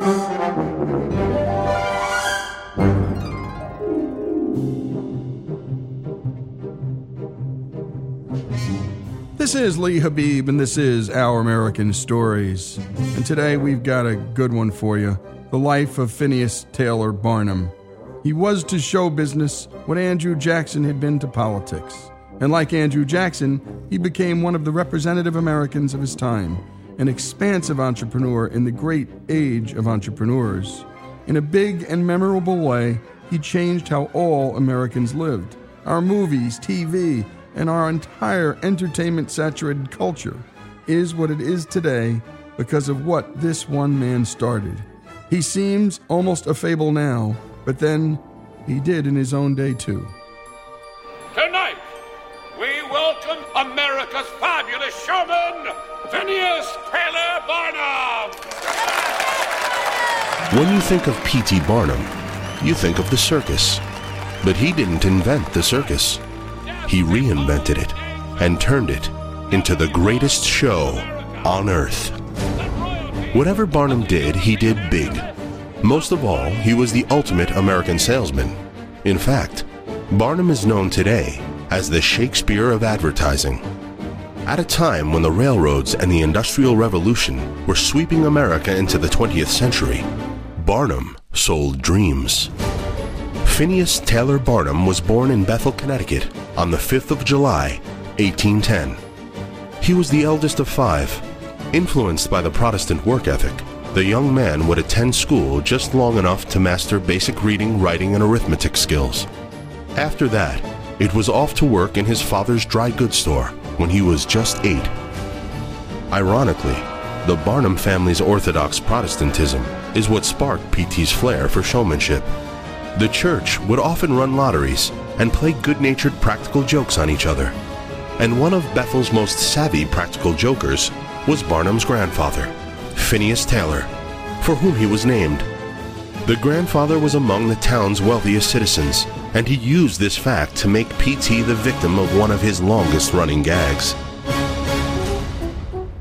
This is Lee Habib, and this is Our American Stories. And today we've got a good one for you The Life of Phineas Taylor Barnum. He was to show business what Andrew Jackson had been to politics. And like Andrew Jackson, he became one of the representative Americans of his time, an expansive entrepreneur in the great age of entrepreneurs. In a big and memorable way, he changed how all Americans lived. Our movies, TV, and our entire entertainment saturated culture is what it is today because of what this one man started. He seems almost a fable now, but then he did in his own day too. Tonight, we welcome America's fabulous showman, Phineas Taylor Barnum. When you think of P.T. Barnum, you think of the circus. But he didn't invent the circus. He reinvented it and turned it into the greatest show on earth. Whatever Barnum did, he did big. Most of all, he was the ultimate American salesman. In fact, Barnum is known today as the Shakespeare of advertising. At a time when the railroads and the Industrial Revolution were sweeping America into the 20th century, Barnum sold dreams. Phineas Taylor Barnum was born in Bethel, Connecticut on the 5th of July, 1810. He was the eldest of five. Influenced by the Protestant work ethic, the young man would attend school just long enough to master basic reading, writing, and arithmetic skills. After that, it was off to work in his father's dry goods store when he was just eight. Ironically, the Barnum family's orthodox Protestantism is what sparked P.T.'s flair for showmanship. The church would often run lotteries and play good natured practical jokes on each other. And one of Bethel's most savvy practical jokers was Barnum's grandfather, Phineas Taylor, for whom he was named. The grandfather was among the town's wealthiest citizens, and he used this fact to make P.T. the victim of one of his longest running gags.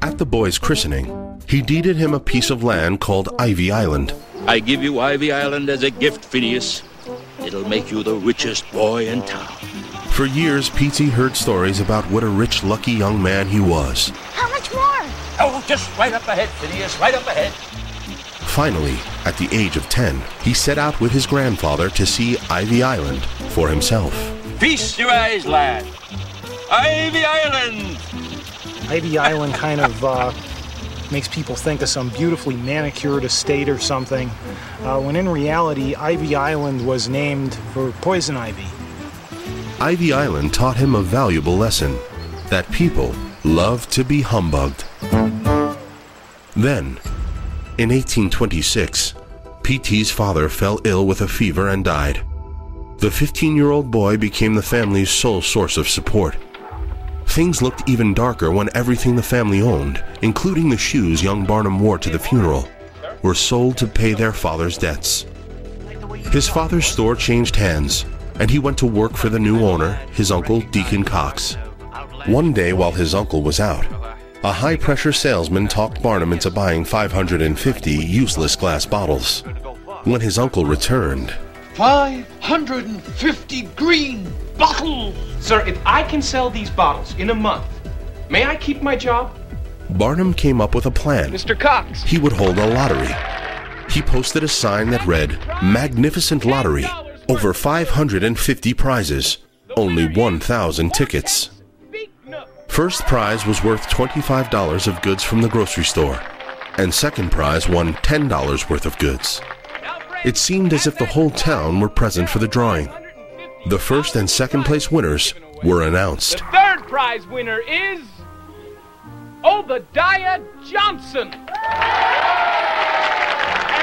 At the boy's christening, he deeded him a piece of land called Ivy Island. I give you Ivy Island as a gift, Phineas. It'll make you the richest boy in town. For years, P.T. heard stories about what a rich, lucky young man he was. How much more? Oh, just right up ahead, Phineas, right up ahead. Finally, at the age of 10, he set out with his grandfather to see Ivy Island for himself. Feast your eyes, lad. Ivy Island! Ivy Island kind of uh, makes people think of some beautifully manicured estate or something, uh, when in reality, Ivy Island was named for poison ivy. Ivy Island taught him a valuable lesson that people love to be humbugged. Then, in 1826, P.T.'s father fell ill with a fever and died. The 15 year old boy became the family's sole source of support. Things looked even darker when everything the family owned, including the shoes young Barnum wore to the funeral, were sold to pay their father's debts. His father's store changed hands, and he went to work for the new owner, his uncle Deacon Cox. One day while his uncle was out, a high pressure salesman talked Barnum into buying 550 useless glass bottles. When his uncle returned, 550 green bottles! Sir, if I can sell these bottles in a month, may I keep my job? Barnum came up with a plan. Mr. Cox! He would hold a lottery. He posted a sign that read, Magnificent Lottery, over 550 prizes, only 1,000 tickets. First prize was worth $25 of goods from the grocery store, and second prize won $10 worth of goods. It seemed as if the whole town were present for the drawing. The first and second place winners were announced. The third prize winner is. Obadiah Johnson! And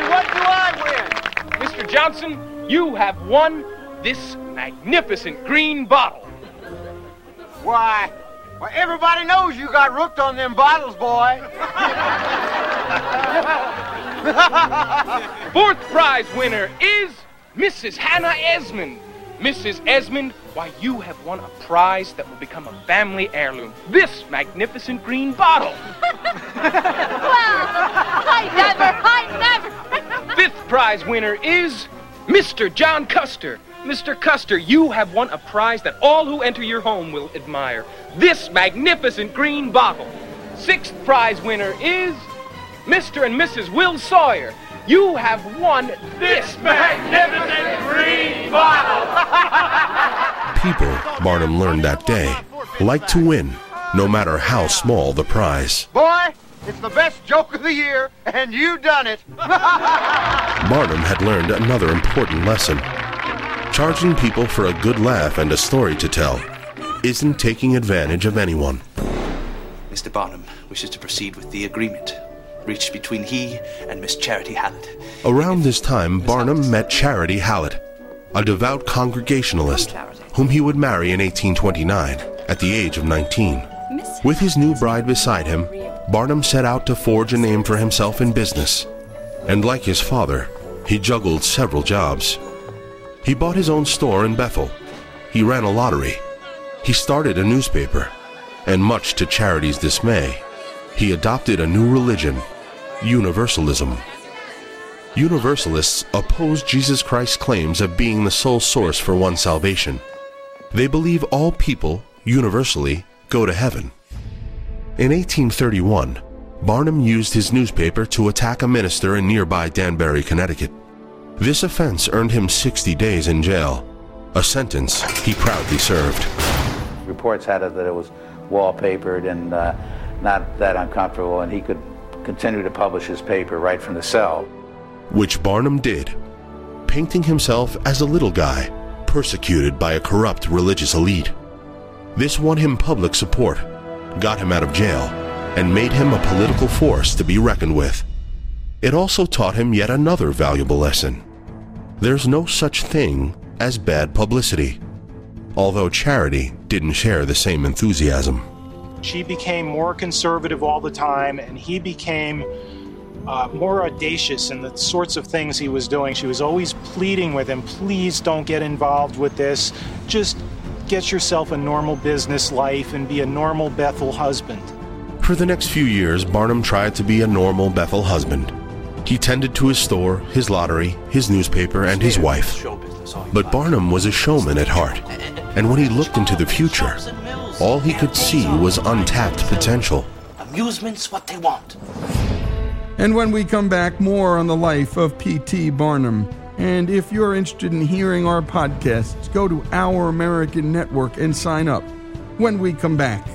what do I win? Mr. Johnson, you have won this magnificent green bottle. Why, well, everybody knows you got rooked on them bottles, boy. Fourth prize winner is Mrs. Hannah Esmond. Mrs. Esmond, why, you have won a prize that will become a family heirloom. This magnificent green bottle. well, I never, I never. Fifth prize winner is Mr. John Custer. Mr. Custer, you have won a prize that all who enter your home will admire. This magnificent green bottle. Sixth prize winner is Mr. and Mrs. Will Sawyer. You have won this magnificent green bottle. People, Barnum learned that day, like to win, no matter how small the prize. Boy, it's the best joke of the year, and you done it. Barnum had learned another important lesson. Charging people for a good laugh and a story to tell isn't taking advantage of anyone. Mr. Barnum wishes to proceed with the agreement reached between he and Miss Charity Hallett. Around this time, Barnum met Charity Hallett, a devout Congregationalist whom he would marry in 1829 at the age of 19. With his new bride beside him, Barnum set out to forge a name for himself in business. And like his father, he juggled several jobs. He bought his own store in Bethel. He ran a lottery. He started a newspaper. And much to Charity's dismay, he adopted a new religion, Universalism. Universalists oppose Jesus Christ's claims of being the sole source for one's salvation. They believe all people, universally, go to heaven. In 1831, Barnum used his newspaper to attack a minister in nearby Danbury, Connecticut. This offense earned him 60 days in jail, a sentence he proudly served. Reports had it that it was wallpapered and uh, not that uncomfortable, and he could continue to publish his paper right from the cell. Which Barnum did, painting himself as a little guy persecuted by a corrupt religious elite. This won him public support, got him out of jail, and made him a political force to be reckoned with. It also taught him yet another valuable lesson. There's no such thing as bad publicity, although Charity didn't share the same enthusiasm. She became more conservative all the time, and he became uh, more audacious in the sorts of things he was doing. She was always pleading with him, please don't get involved with this. Just get yourself a normal business life and be a normal Bethel husband. For the next few years, Barnum tried to be a normal Bethel husband. He tended to his store, his lottery, his newspaper, and his wife. But Barnum was a showman at heart, and when he looked into the future, all he could see was untapped potential. Amusement's what they want. And when we come back, more on the life of P.T. Barnum. And if you're interested in hearing our podcasts, go to Our American Network and sign up. When we come back,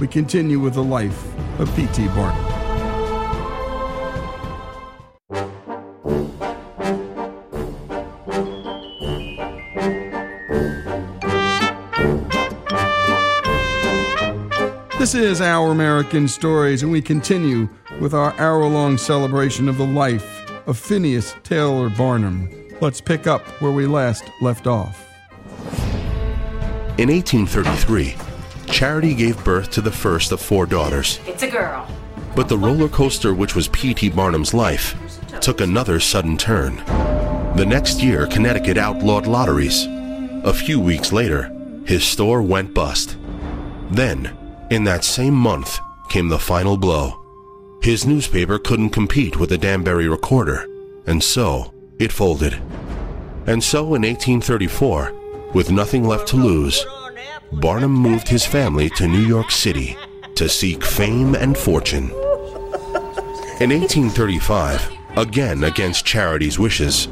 we continue with the life of P.T. Barnum. This is Our American Stories, and we continue with our hour long celebration of the life of Phineas Taylor Barnum. Let's pick up where we last left off. In 1833, Charity gave birth to the first of four daughters. It's a girl. But the roller coaster, which was P.T. Barnum's life, took another sudden turn. The next year, Connecticut outlawed lotteries. A few weeks later, his store went bust. Then, in that same month, came the final blow. His newspaper couldn't compete with the Danbury Recorder, and so it folded. And so in 1834, with nothing left to lose, Barnum moved his family to New York City to seek fame and fortune. In 1835, again against Charity's wishes,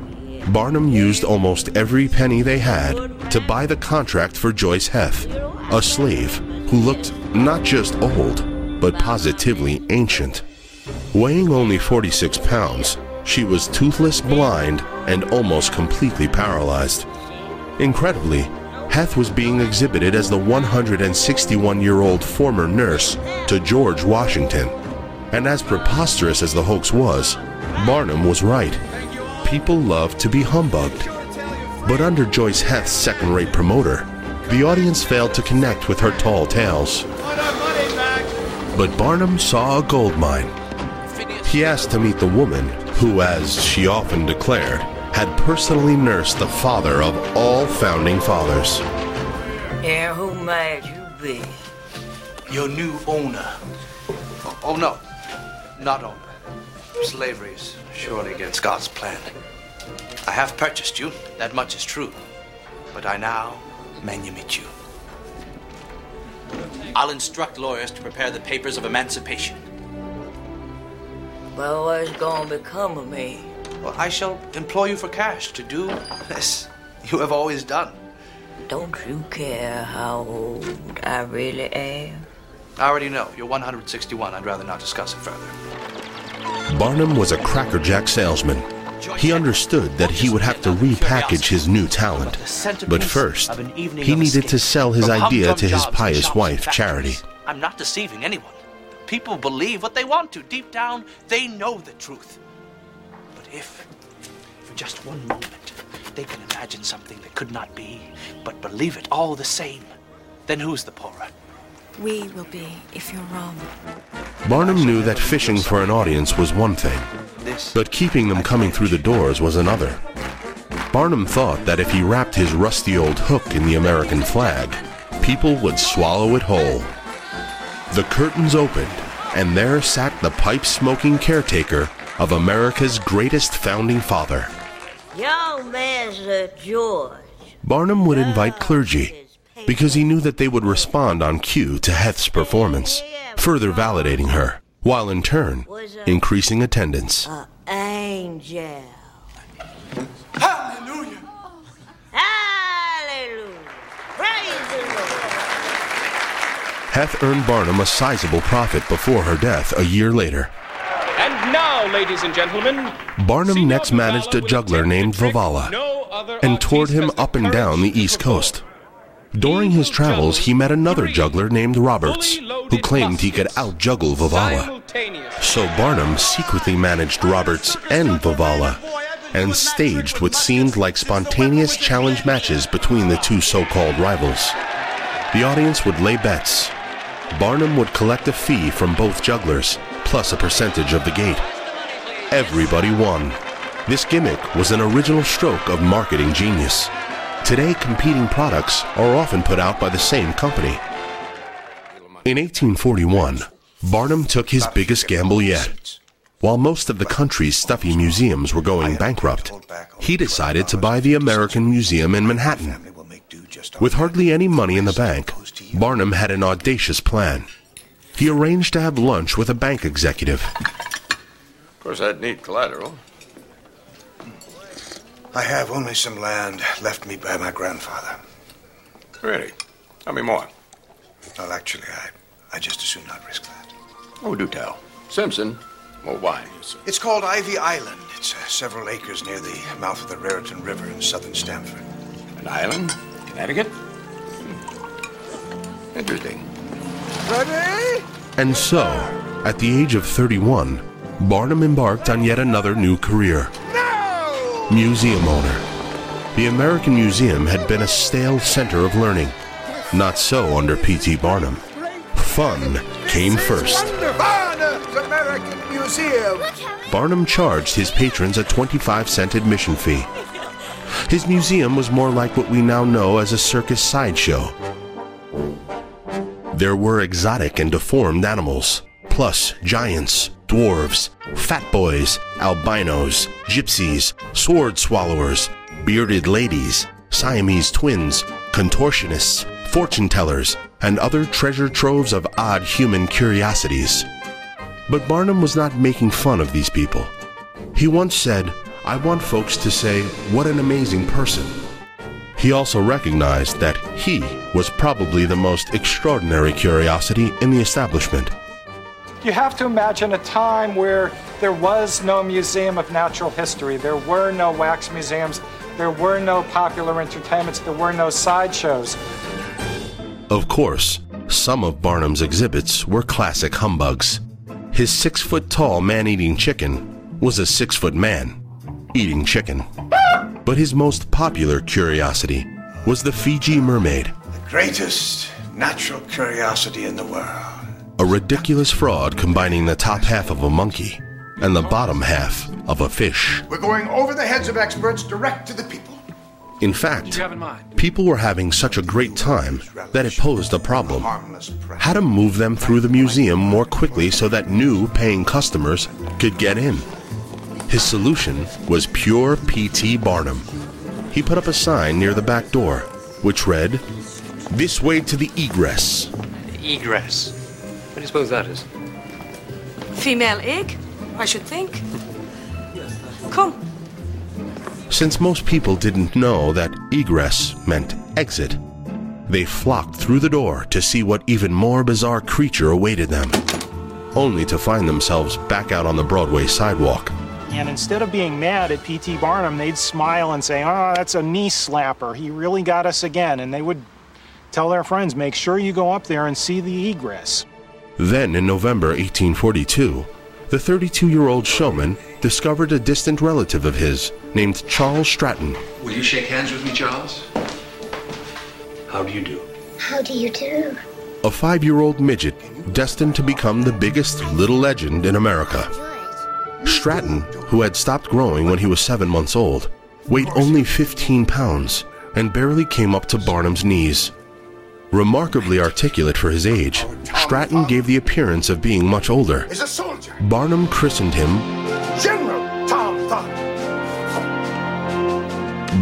Barnum used almost every penny they had to buy the contract for Joyce Heth, a slave who looked not just old, but positively ancient. Weighing only 46 pounds, she was toothless, blind, and almost completely paralyzed. Incredibly, Heth was being exhibited as the 161 year old former nurse to George Washington. And as preposterous as the hoax was, Barnum was right. People love to be humbugged. But under Joyce Heth's second rate promoter, the audience failed to connect with her tall tales. But Barnum saw a gold mine. He asked to meet the woman who, as she often declared, had personally nursed the father of all founding fathers. Yeah, who might you be? Your new owner. Oh, oh, no, not owner. Slavery is surely against God's plan. I have purchased you, that much is true. But I now manumit you. I'll instruct lawyers to prepare the papers of emancipation. Well, what's gonna become of me? Well, I shall employ you for cash to do as you have always done. Don't you care how old I really am? I already know. You're 161. I'd rather not discuss it further. Barnum was a crackerjack salesman. He understood that he would have to repackage his new talent. But first, he needed to sell his idea to his pious wife, Charity. I'm not deceiving anyone. People believe what they want to. Deep down, they know the truth. But if, for just one moment, they can imagine something that could not be, but believe it all the same, then who's the poorer? We will be if you're wrong. Barnum knew that fishing for an audience was one thing, but keeping them coming through the doors was another. Barnum thought that if he wrapped his rusty old hook in the American flag, people would swallow it whole. The curtains opened, and there sat the pipe smoking caretaker of America's greatest founding father. Young Master George. Barnum would invite clergy because he knew that they would respond on cue to Heth's performance, further validating her, while in turn increasing attendance. Angel. Hallelujah! Hallelujah. Praise the Lord. Heth earned Barnum a sizable profit before her death a year later. And now, ladies and gentlemen, Barnum next managed a juggler named Vivalla no other and toured him up and down the East Coast. During his travels, he met another juggler named Roberts, who claimed he could outjuggle Vivalla. So Barnum secretly managed Roberts and Vivalla and staged what seemed like spontaneous challenge matches between the two so-called rivals. The audience would lay bets. Barnum would collect a fee from both jugglers, plus a percentage of the gate. Everybody won. This gimmick was an original stroke of marketing genius. Today, competing products are often put out by the same company. In 1841, Barnum took his biggest gamble yet. While most of the country's stuffy museums were going bankrupt, he decided to buy the American Museum in Manhattan. With hardly any money in the bank, Barnum had an audacious plan. He arranged to have lunch with a bank executive. Of course, I'd need collateral. I have only some land left me by my grandfather. Really? Tell me more. Well, actually, I, I just as soon not risk that. Oh, do tell. Simpson? Well, why? It's called Ivy Island. It's uh, several acres near the mouth of the Raritan River in southern Stamford. An island? Connecticut? Hmm. Interesting. Ready? And so, at the age of 31, Barnum embarked on yet another new career. Museum owner. The American Museum had been a stale center of learning. Not so under P.T. Barnum. Fun came first. Barnum charged his patrons a 25 cent admission fee. His museum was more like what we now know as a circus sideshow. There were exotic and deformed animals, plus giants, dwarves, fat boys, albinos, gypsies, sword swallowers, bearded ladies, Siamese twins, contortionists, fortune tellers, and other treasure troves of odd human curiosities. But Barnum was not making fun of these people. He once said, I want folks to say, what an amazing person. He also recognized that he was probably the most extraordinary curiosity in the establishment. You have to imagine a time where there was no museum of natural history, there were no wax museums, there were no popular entertainments, there were no sideshows. Of course, some of Barnum's exhibits were classic humbugs. His six foot tall man eating chicken was a six foot man eating chicken. But his most popular curiosity was the Fiji mermaid, The greatest natural curiosity in the world. A ridiculous fraud combining the top half of a monkey and the bottom half of a fish. We're going over the heads of experts direct to the people. In fact, people were having such a great time that it posed a problem. How to move them through the museum more quickly so that new paying customers could get in. His solution was pure P.T. Barnum. He put up a sign near the back door, which read, This way to the egress. Egress. What do you suppose that is? Female egg, I should think. Come. Since most people didn't know that egress meant exit, they flocked through the door to see what even more bizarre creature awaited them, only to find themselves back out on the Broadway sidewalk. And instead of being mad at P.T. Barnum, they'd smile and say, Oh, that's a knee slapper. He really got us again. And they would tell their friends, Make sure you go up there and see the egress. Then, in November 1842, the 32 year old showman discovered a distant relative of his named Charles Stratton. Will you shake hands with me, Charles? How do you do? How do you do? a five year old midget destined to become the biggest little legend in America. Stratton, who had stopped growing when he was seven months old, weighed only 15 pounds and barely came up to Barnum's knees. Remarkably articulate for his age, Stratton gave the appearance of being much older. Is a soldier. Barnum christened him General Tom Thumb.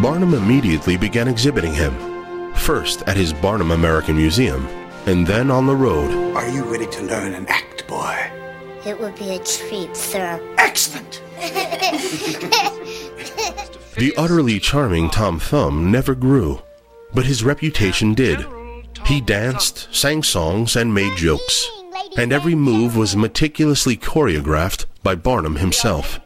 Barnum immediately began exhibiting him, first at his Barnum American Museum, and then on the road. Are you ready to learn an act, boy? It would be a treat, sir. Excellent. The utterly charming Tom Thumb never grew, but his reputation did. He danced, sang songs, and made jokes, and every move was meticulously choreographed by Barnum himself.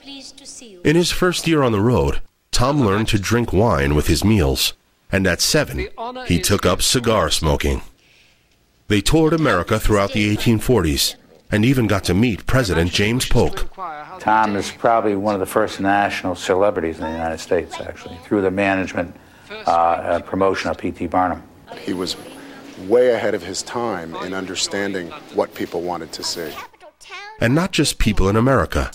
In his first year on the road, Tom learned to drink wine with his meals, and at seven, he took up cigar smoking. They toured America throughout the 1840s and even got to meet President James Polk. Tom is probably one of the first national celebrities in the United States, actually, through the management uh, and promotion of P.T. Barnum. He was way ahead of his time in understanding what people wanted to see. And not just people in America.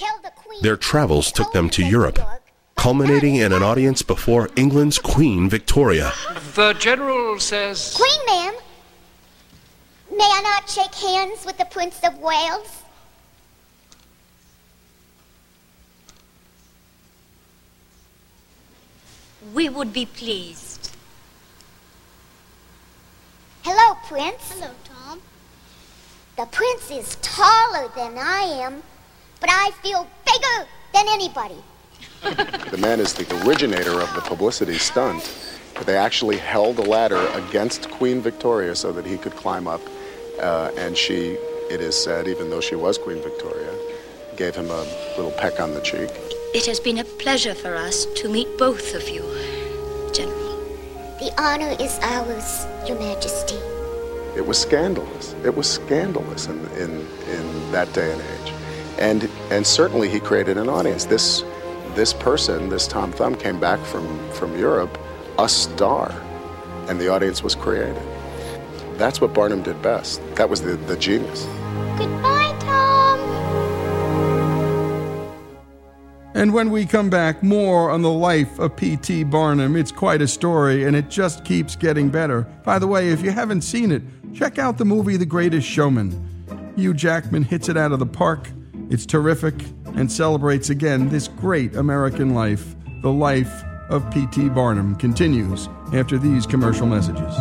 Their travels took them to Europe, culminating in an audience before England's Queen Victoria. The general says. Queen, ma'am. May I not shake hands with the Prince of Wales? We would be pleased. Hello, Prince. Hello, Tom. The Prince is taller than I am, but I feel bigger than anybody. The man is the originator of the publicity stunt. They actually held a ladder against Queen Victoria so that he could climb up, uh, and she, it is said, even though she was Queen Victoria, gave him a little peck on the cheek. It has been a pleasure for us to meet both of you, General. The honor is ours, Your Majesty. It was scandalous. It was scandalous in, in, in that day and age. And, and certainly he created an audience. This, this person, this Tom Thumb, came back from, from Europe a star, and the audience was created. That's what Barnum did best. That was the, the genius. Goodbye, And when we come back, more on the life of P.T. Barnum. It's quite a story, and it just keeps getting better. By the way, if you haven't seen it, check out the movie The Greatest Showman. Hugh Jackman hits it out of the park. It's terrific and celebrates again this great American life. The life of P.T. Barnum continues after these commercial messages.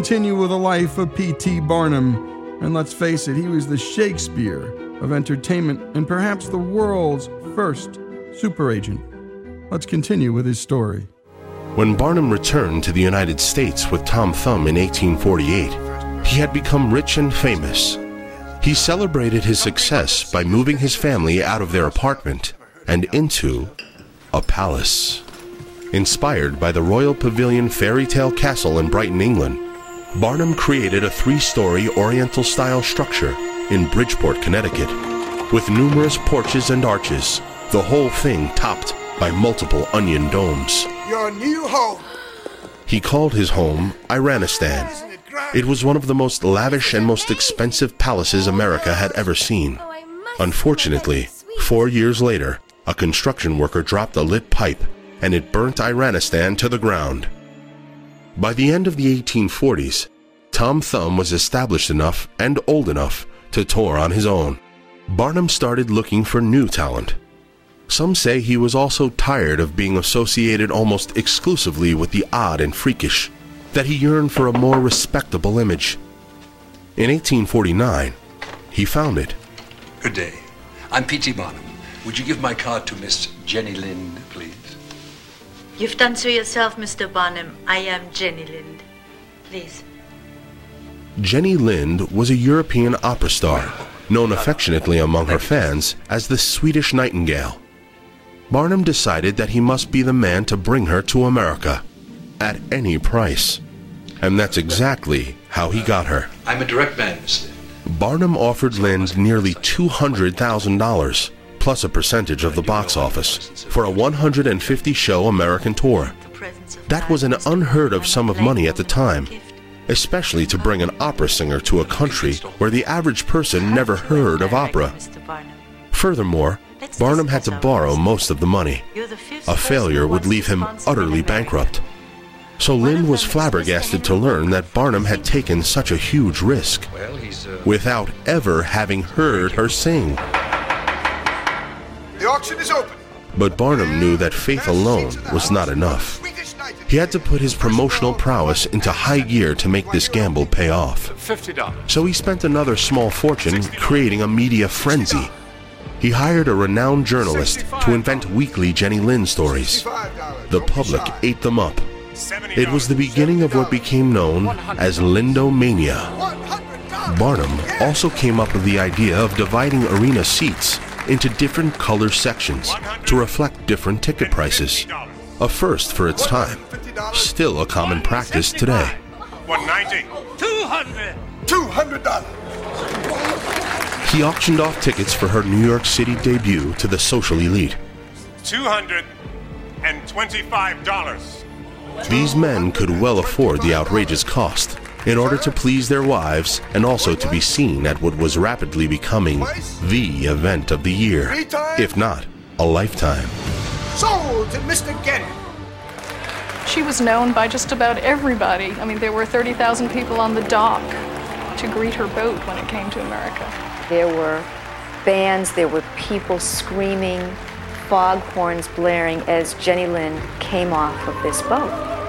Continue with the life of P.T. Barnum. And let's face it, he was the Shakespeare of entertainment and perhaps the world's first super agent. Let's continue with his story. When Barnum returned to the United States with Tom Thumb in 1848, he had become rich and famous. He celebrated his success by moving his family out of their apartment and into a palace. Inspired by the Royal Pavilion fairy tale castle in Brighton, England, Barnum created a three story Oriental style structure in Bridgeport, Connecticut, with numerous porches and arches, the whole thing topped by multiple onion domes. Your new home. He called his home Iranistan, It was one of the most lavish and most expensive palaces America had ever seen. Unfortunately, four years later, a construction worker dropped a lit pipe and it burnt Iranistan to the ground. By the end of the 1840s, Tom Thumb was established enough and old enough to tour on his own. Barnum started looking for new talent. Some say he was also tired of being associated almost exclusively with the odd and freakish, that he yearned for a more respectable image. In 1849, he found it. Good day. I'm P.T. Barnum. Would you give my card to Miss Jenny Lind, please? You've done so yourself, Mr. Barnum. I am Jenny Lind. Please. Jenny Lind was a European opera star, known affectionately among her fans as the Swedish Nightingale. Barnum decided that he must be the man to bring her to America at any price. And that's exactly how he got her. I'm a direct man, Miss Lind. Barnum offered Lind nearly $200,000 plus a percentage of the box office for a 150 show American tour. That was an unheard of sum of money at the time, especially to bring an opera singer to a country where the average person never heard of opera. Furthermore, Barnum had to borrow most of the money. A failure would leave him utterly bankrupt. So Lind was flabbergasted to learn that Barnum had taken such a huge risk uh, without ever having heard her sing. The auction is open. But Barnum knew that faith alone was not enough. He had to put his promotional prowess into high gear to make this gamble pay off. $50. So he spent another small fortune creating a media frenzy. He hired a renowned journalist to invent weekly Jenny Lind stories. The public ate them up. It was the beginning of what became known as Lindomania. Barnum also came up with the idea of dividing arena seats into different color sections to reflect different ticket prices. A first for its time. Still a common practice today. 190. 200. $200. He auctioned off tickets for her New York City debut to the social elite. $225. These men could well afford the outrageous cost in order to please their wives and also to be seen at what was rapidly becoming the event of the year, if not a lifetime. Sold to Mr. Getty. She was known by just about everybody. I mean, there were 30,000 people on the dock to greet her boat when it came to America. There were bands, there were people screaming, foghorns blaring as Jenny Lind came off of this boat.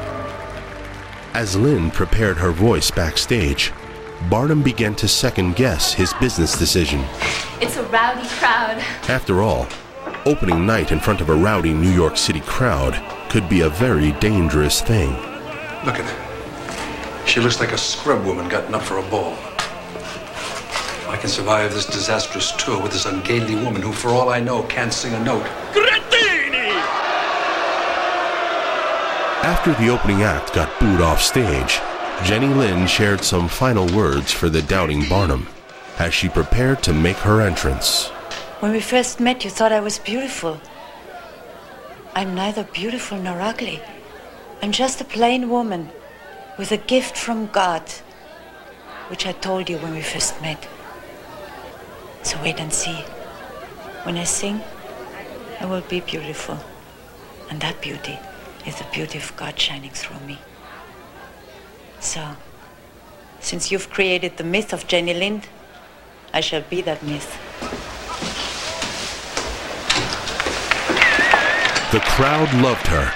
As Lind prepared her voice backstage, Barnum began to second guess his business decision. It's a rowdy crowd. After all, opening night in front of a rowdy New York City crowd could be a very dangerous thing. Look at her. She looks like a scrub woman gotten up for a ball. If I can survive this disastrous tour with this ungainly woman who, for all I know, can't sing a note. After the opening act got booed off stage, Jenny Lind shared some final words for the doubting Barnum as she prepared to make her entrance. When we first met, you thought I was beautiful. I'm neither beautiful nor ugly. I'm just a plain woman with a gift from God, which I told you when we first met. So wait and see. When I sing, I will be beautiful. And that beauty is the beauty of God shining through me. So, since you've created the myth of Jenny Lind, I shall be that myth. The crowd loved her.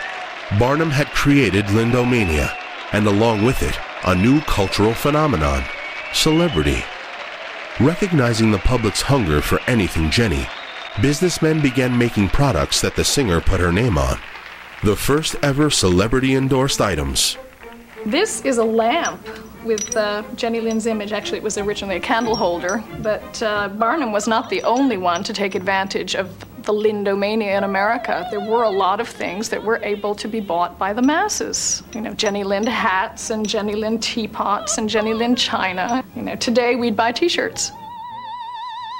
Barnum had created Lindomania, and along with it, a new cultural phenomenon celebrity. Recognizing the public's hunger for anything Jenny, businessmen began making products that the singer put her name on. The first ever celebrity endorsed items. This is a lamp with uh, Jenny Lind's image. Actually, it was originally a candle holder, but uh, Barnum was not the only one to take advantage of the Lindomania in America. There were a lot of things that were able to be bought by the masses. You know, Jenny Lind hats and Jenny Lind teapots and Jenny Lind china. You know, today we'd buy T-shirts.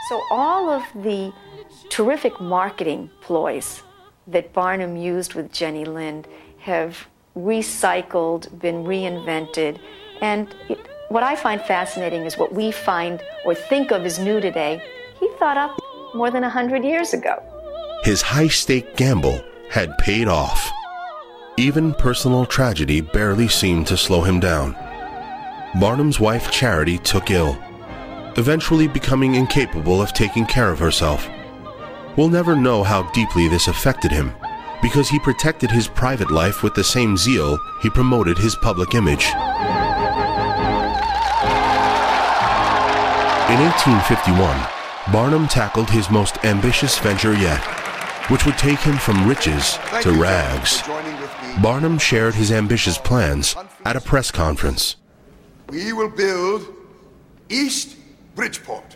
So all of the terrific marketing ploys that Barnum used with Jenny Lind have recycled, been reinvented, and it what I find fascinating is what we find or think of as new today, he thought up more than 100 years ago. His high stake gamble had paid off. Even personal tragedy barely seemed to slow him down. Barnum's wife Charity took ill, eventually becoming incapable of taking care of herself. We'll never know how deeply this affected him, because he protected his private life with the same zeal he promoted his public image. In 1851, Barnum tackled his most ambitious venture yet, which would take him from riches to rags. Barnum shared his ambitious plans at a press conference. We will build East Bridgeport.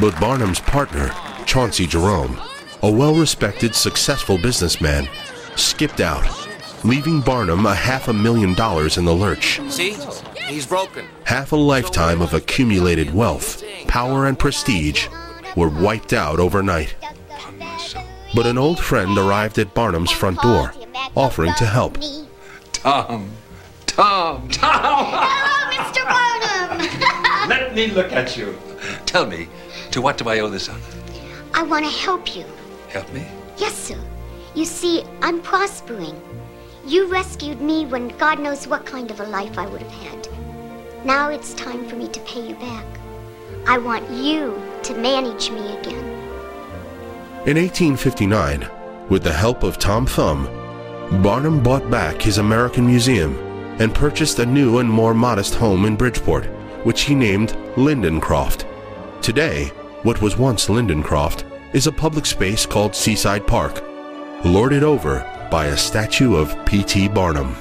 But Barnum's partner, Chauncey Jerome, a well respected, successful businessman, skipped out, leaving Barnum a half a million dollars in the lurch. See? He's broken. Half a lifetime of accumulated wealth, power, and prestige were wiped out overnight. But an old friend arrived at Barnum's front door, offering to help. Tom. Tom. Tom. Hello, Mr. Barnum. Let me look at you. Tell me, to what do I owe this honor? I want to help you. Help me? Yes, sir. You see, I'm prospering. You rescued me when God knows what kind of a life I would have had. Now it's time for me to pay you back. I want you to manage me again. In 1859, with the help of Tom Thumb, Barnum bought back his American Museum and purchased a new and more modest home in Bridgeport, which he named Lindencroft. Today, what was once Lindencroft is a public space called Seaside Park, lorded over by a statue of P.T. Barnum.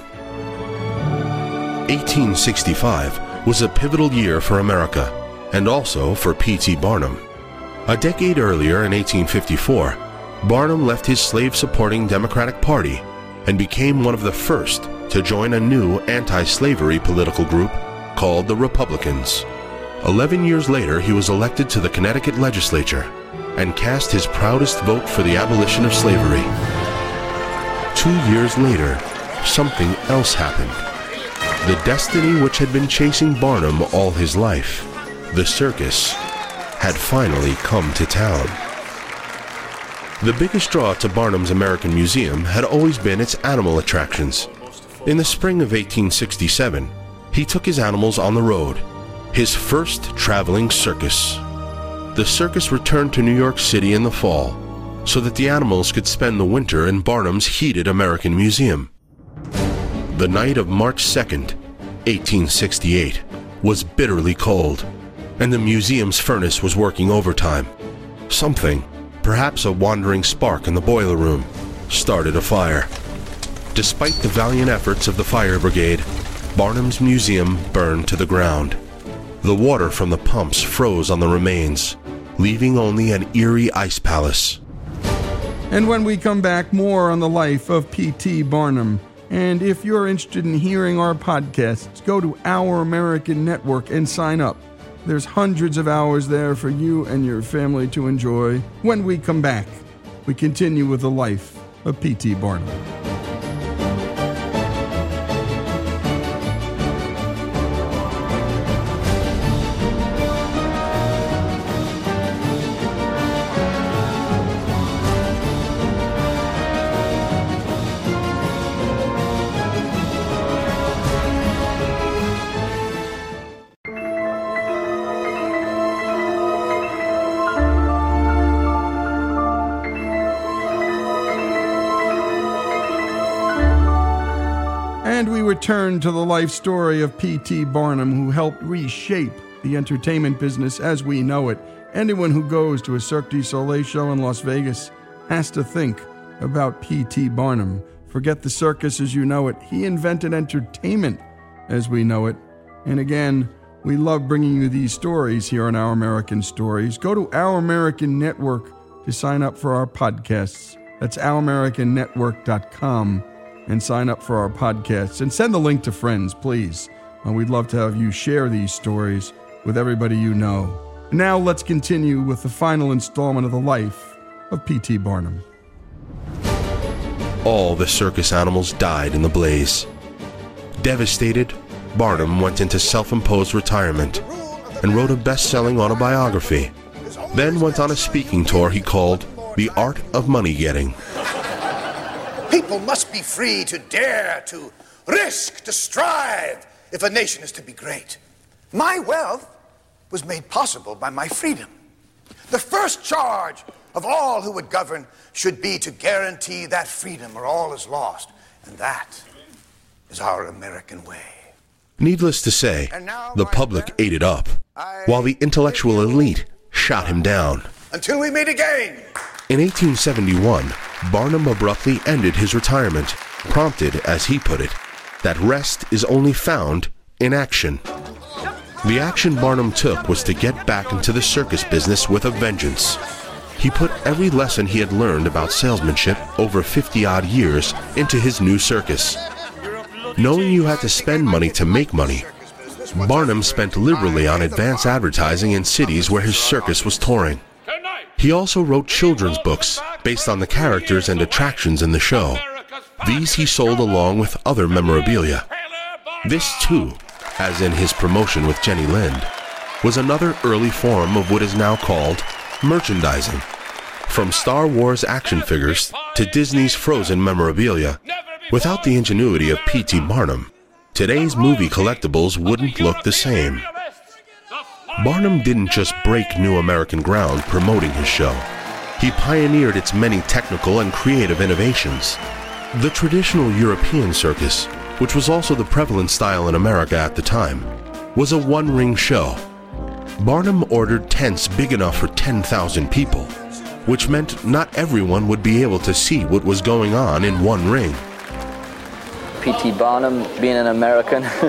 1865 was a pivotal year for America and also for P.T. Barnum. A decade earlier, in 1854, Barnum left his slave supporting Democratic Party and became one of the first to join a new anti slavery political group called the Republicans. Eleven years later, he was elected to the Connecticut legislature and cast his proudest vote for the abolition of slavery. Two years later, something else happened. The destiny which had been chasing Barnum all his life, the circus, had finally come to town. The biggest draw to Barnum's American Museum had always been its animal attractions. In the spring of 1867, he took his animals on the road, his first traveling circus. The circus returned to New York City in the fall so that the animals could spend the winter in Barnum's heated American Museum. The night of March 2nd, 1868, was bitterly cold, and the museum's furnace was working overtime. Something, perhaps a wandering spark in the boiler room, started a fire. Despite the valiant efforts of the fire brigade, Barnum's museum burned to the ground. The water from the pumps froze on the remains, leaving only an eerie ice palace. And when we come back, more on the life of P.T. Barnum. And if you're interested in hearing our podcasts, go to Our American Network and sign up. There's hundreds of hours there for you and your family to enjoy. When we come back, we continue with the life of P.T. Barnum. Return to the life story of P.T. Barnum, who helped reshape the entertainment business as we know it. Anyone who goes to a Cirque du Soleil show in Las Vegas has to think about P.T. Barnum. Forget the circus as you know it. He invented entertainment as we know it. And again, we love bringing you these stories here on Our American Stories. Go to Our American Network to sign up for our podcasts. That's ouramericannetwork.com and sign up for our podcasts and send the link to friends, please. Uh, we'd love to have you share these stories with everybody you know. Now let's continue with the final installment of the life of P.T. Barnum. All the circus animals died in the blaze. Devastated, Barnum went into self imposed retirement and wrote a best selling autobiography. Then went on a speaking tour he called The Art of Money Getting. People must be free to dare, to risk, to strive if a nation is to be great. My wealth was made possible by my freedom. The first charge of all who would govern should be to guarantee that freedom or all is lost. And that is our American way. Needless to say, the public ate it up, while the intellectual elite shot him down. Until we meet again. In 1871, Barnum abruptly ended his retirement, prompted, as he put it, that rest is only found in action. The action Barnum took was to get back into the circus business with a vengeance. He put every lesson he had learned about salesmanship over 50 odd years into his new circus. Knowing you had to spend money to make money, Barnum spent liberally on advance advertising in cities where his circus was touring. He also wrote children's books based on the characters and attractions in the show. These he sold along with other memorabilia. This, too, as in his promotion with Jenny Lind, was another early form of what is now called merchandising. From Star Wars action figures to Disney's Frozen memorabilia, without the ingenuity of P.T. Barnum, today's movie collectibles wouldn't look the same. Barnum didn't just break new American ground promoting his show. He pioneered its many technical and creative innovations. The traditional European circus, which was also the prevalent style in America at the time, was a one ring show. Barnum ordered tents big enough for 10,000 people, which meant not everyone would be able to see what was going on in one ring. P.T. Barnum, being an American,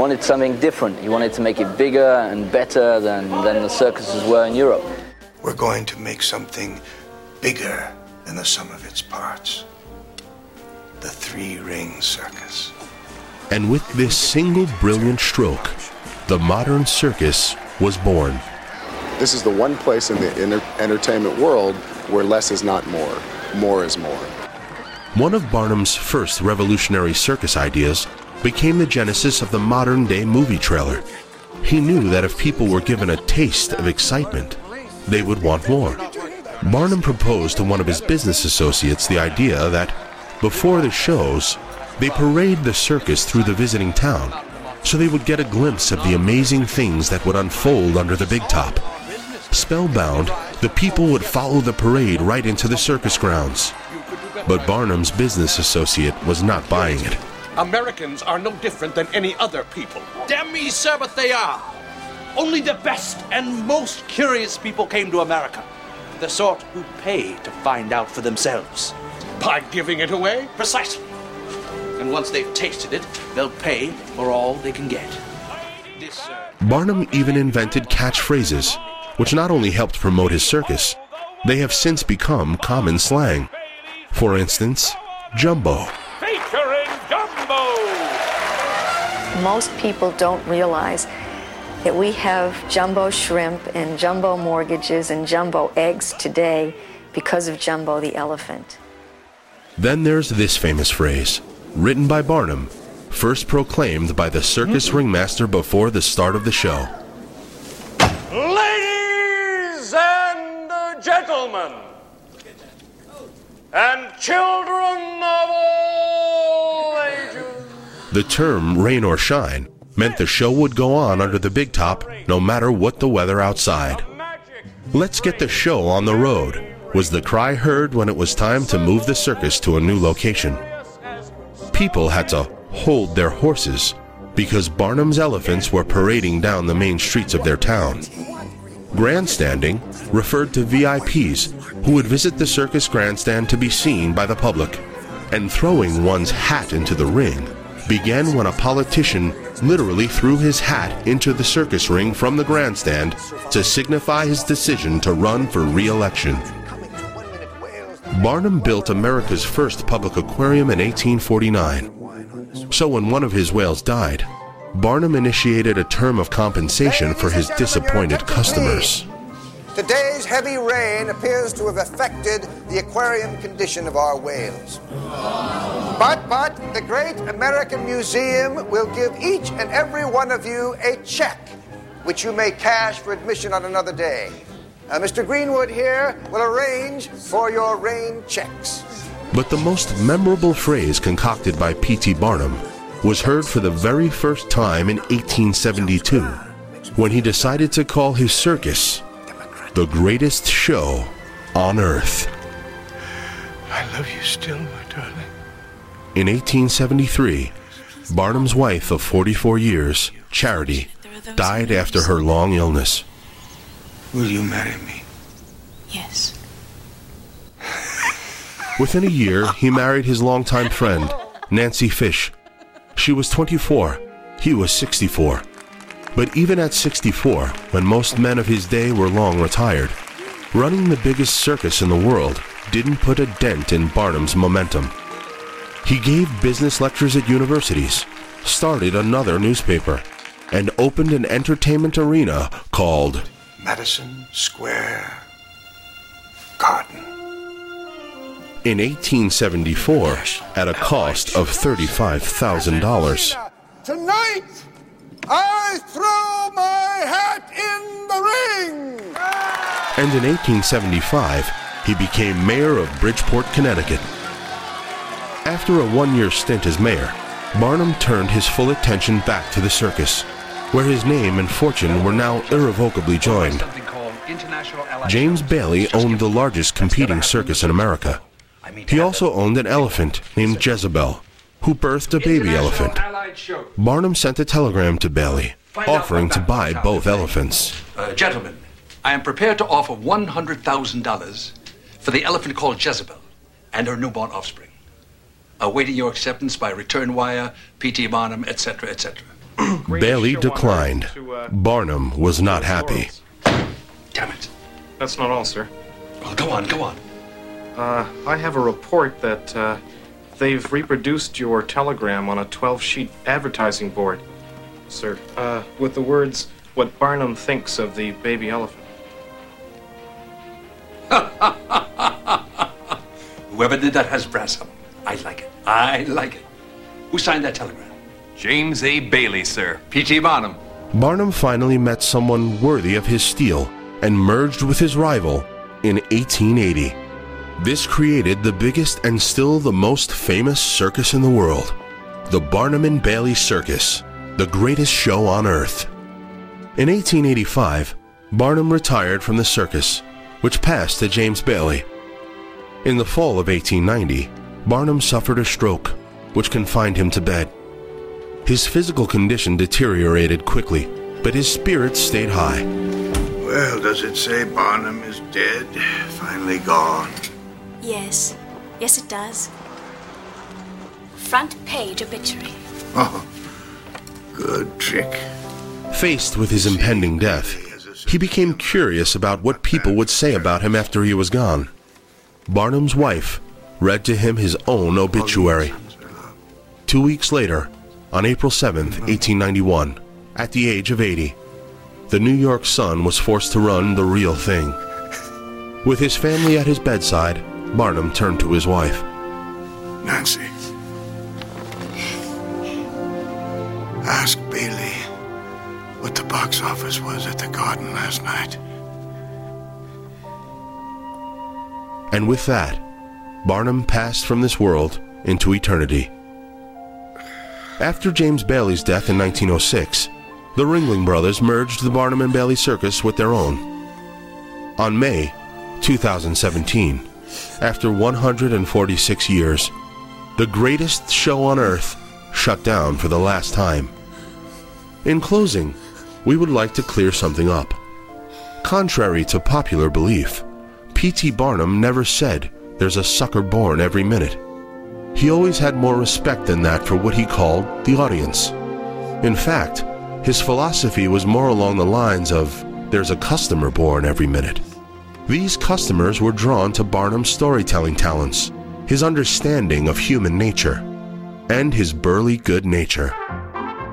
wanted something different. He wanted to make it bigger and better than, than the circuses were in Europe. We're going to make something bigger than the sum of its parts. The three ring circus. And with this single brilliant stroke, the modern circus was born. This is the one place in the inter- entertainment world where less is not more, more is more. One of Barnum's first revolutionary circus ideas became the genesis of the modern day movie trailer. He knew that if people were given a taste of excitement, they would want more. Barnum proposed to one of his business associates the idea that before the shows, they parade the circus through the visiting town so they would get a glimpse of the amazing things that would unfold under the big top. Spellbound, the people would follow the parade right into the circus grounds. But Barnum's business associate was not buying it. Americans are no different than any other people. Damn me, sir, but they are. Only the best and most curious people came to America. The sort who pay to find out for themselves. By giving it away? Precisely. And once they've tasted it, they'll pay for all they can get. This, uh, Barnum even invented catchphrases, which not only helped promote his circus, they have since become common slang. For instance, Jumbo. Most people don't realize that we have jumbo shrimp and jumbo mortgages and jumbo eggs today because of Jumbo the elephant. Then there's this famous phrase, written by Barnum, first proclaimed by the circus mm-hmm. ringmaster before the start of the show. Ladies and gentlemen, and children of all ages. The term rain or shine meant the show would go on under the big top no matter what the weather outside. Let's get the show on the road was the cry heard when it was time to move the circus to a new location. People had to hold their horses because Barnum's elephants were parading down the main streets of their town. Grandstanding referred to VIPs who would visit the circus grandstand to be seen by the public, and throwing one's hat into the ring began when a politician literally threw his hat into the circus ring from the grandstand to signify his decision to run for re-election. Barnum built America's first public aquarium in 1849. So when one of his whales died, Barnum initiated a term of compensation for his disappointed customers. Today's heavy rain appears to have affected the aquarium condition of our whales. But, but, the Great American Museum will give each and every one of you a check, which you may cash for admission on another day. Uh, Mr. Greenwood here will arrange for your rain checks. But the most memorable phrase concocted by P.T. Barnum was heard for the very first time in 1872 when he decided to call his circus the greatest show on earth. I love you still, my darling. In 1873, Barnum's wife of 44 years, Charity, died after her long illness. Will you marry me? Yes. Within a year, he married his longtime friend, Nancy Fish. She was 24, he was 64. But even at 64, when most men of his day were long retired, running the biggest circus in the world didn't put a dent in Barnum's momentum. He gave business lectures at universities, started another newspaper, and opened an entertainment arena called Madison Square Garden. in 1874 at a cost of $35,000. Tonight, I throw my hat in the ring! And in 1875, he became mayor of Bridgeport, Connecticut. After a one year stint as mayor, Barnum turned his full attention back to the circus, where his name and fortune were now irrevocably joined. James Bailey owned the largest competing circus in America. He also owned an elephant named Jezebel, who birthed a baby elephant. Barnum sent a telegram to Bailey, offering to buy both elephants. Uh, gentlemen, I am prepared to offer $100,000 for the elephant called Jezebel and her newborn offspring. Awaiting your acceptance by return wire, P.T. Barnum, etc., etc. Bailey declined. Barnum was not happy. Damn it. That's not all, sir. Well, go on, go on. Uh, I have a report that uh, they've reproduced your telegram on a 12 sheet advertising board, sir, uh, with the words, What Barnum thinks of the baby elephant. Whoever did that has brass up. I like it. I like it. Who signed that telegram? James A. Bailey, sir. P.T. Barnum. Barnum finally met someone worthy of his steel and merged with his rival in 1880. This created the biggest and still the most famous circus in the world the Barnum and Bailey Circus, the greatest show on earth. In 1885, Barnum retired from the circus, which passed to James Bailey. In the fall of 1890, Barnum suffered a stroke, which confined him to bed. His physical condition deteriorated quickly, but his spirits stayed high. Well, does it say Barnum is dead? Finally gone? Yes. Yes, it does. Front page obituary. Oh, good trick. Faced with his impending death, he became curious about what people would say about him after he was gone. Barnum's wife read to him his own obituary. Two weeks later, on April 7, 1891, at the age of 80, the New York Sun was forced to run the real thing. With his family at his bedside, Barnum turned to his wife. Nancy. Ask Bailey what the box office was at the garden last night. And with that, Barnum passed from this world into eternity. After James Bailey's death in 1906, the Ringling Brothers merged the Barnum and Bailey Circus with their own. On May 2017, after 146 years, the greatest show on earth shut down for the last time. In closing, we would like to clear something up. Contrary to popular belief, P.T. Barnum never said there's a sucker born every minute. He always had more respect than that for what he called the audience. In fact, his philosophy was more along the lines of there's a customer born every minute. These customers were drawn to Barnum's storytelling talents, his understanding of human nature, and his burly good nature.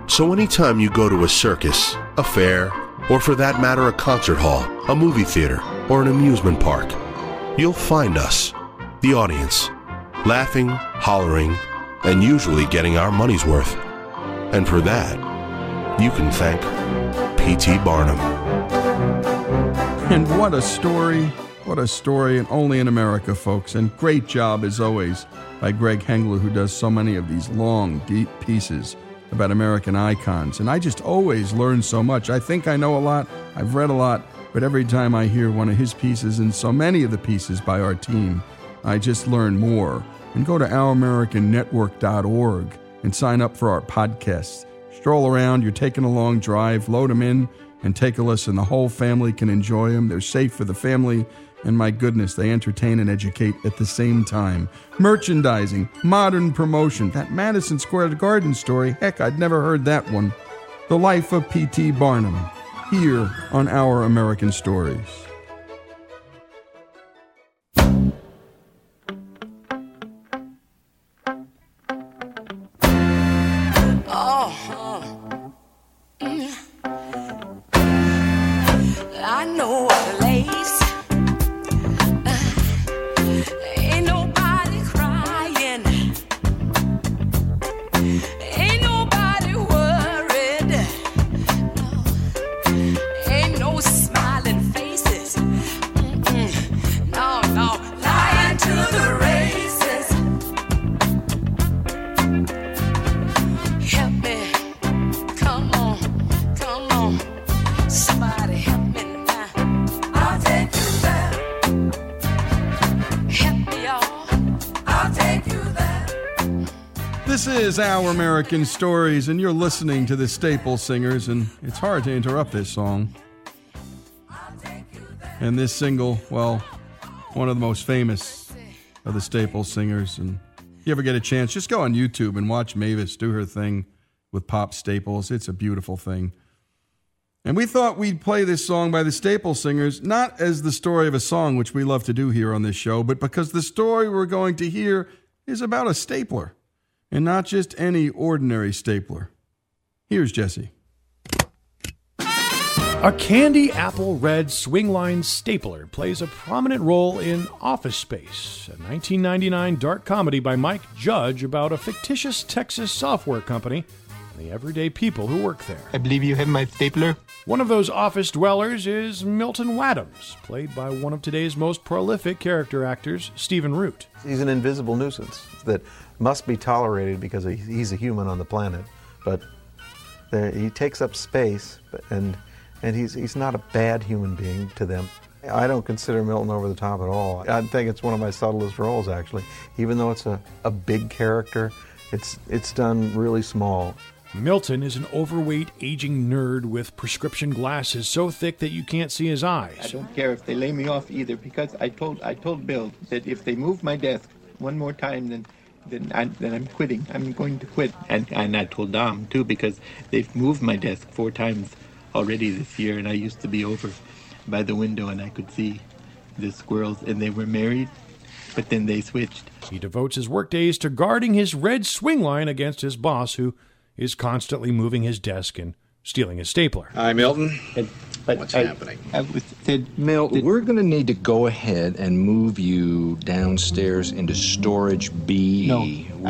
So anytime you go to a circus, a fair, or for that matter a concert hall, a movie theater, or an amusement park, you'll find us, the audience, laughing, hollering, and usually getting our money's worth. And for that, you can thank P.T. Barnum. And what a story! What a story, and only in America, folks. And great job, as always, by Greg Hengler, who does so many of these long, deep pieces about American icons. And I just always learn so much. I think I know a lot, I've read a lot, but every time I hear one of his pieces and so many of the pieces by our team, I just learn more. And go to ouramericannetwork.org and sign up for our podcasts. Stroll around, you're taking a long drive, load them in, and take a listen. The whole family can enjoy them. They're safe for the family. And my goodness, they entertain and educate at the same time. Merchandising, modern promotion, that Madison Square Garden story, heck, I'd never heard that one. The Life of P.T. Barnum, here on Our American Stories. Is Our American Stories, and you're listening to the Staple Singers, and it's hard to interrupt this song. And this single, well, one of the most famous of the Staple Singers. And if you ever get a chance, just go on YouTube and watch Mavis do her thing with Pop Staples. It's a beautiful thing. And we thought we'd play this song by the Staple Singers, not as the story of a song, which we love to do here on this show, but because the story we're going to hear is about a stapler, and not just any ordinary stapler. Here's Jesse. A candy apple red Swingline stapler plays a prominent role in Office Space, a 1999 dark comedy by Mike Judge about a fictitious Texas software company and the everyday people who work there. I believe you have my stapler. One of those office dwellers is Milton Waddams, played by one of today's most prolific character actors, Stephen Root. He's an invisible nuisance that must be tolerated because he's a human on the planet. But there, he takes up space, and and he's he's not a bad human being to them. I don't consider Milton over the top at all. I think it's one of my subtlest roles, actually. Even though it's a, a big character, it's it's done really small. Milton is an overweight, aging nerd with prescription glasses so thick that you can't see his eyes. I don't care if they lay me off either because I told I told Bill that if they move my desk one more time, then then, I, then I'm quitting. I'm going to quit. And and I told Dom too because they've moved my desk four times already this year, and I used to be over by the window and I could see the squirrels, and they were married, but then they switched. He devotes his workdays to guarding his red Swingline against his boss, who is constantly moving his desk and stealing his stapler. Hi, Milton. What's happening? I was said, Milt, we're going to need to go ahead and move you downstairs into storage B. No,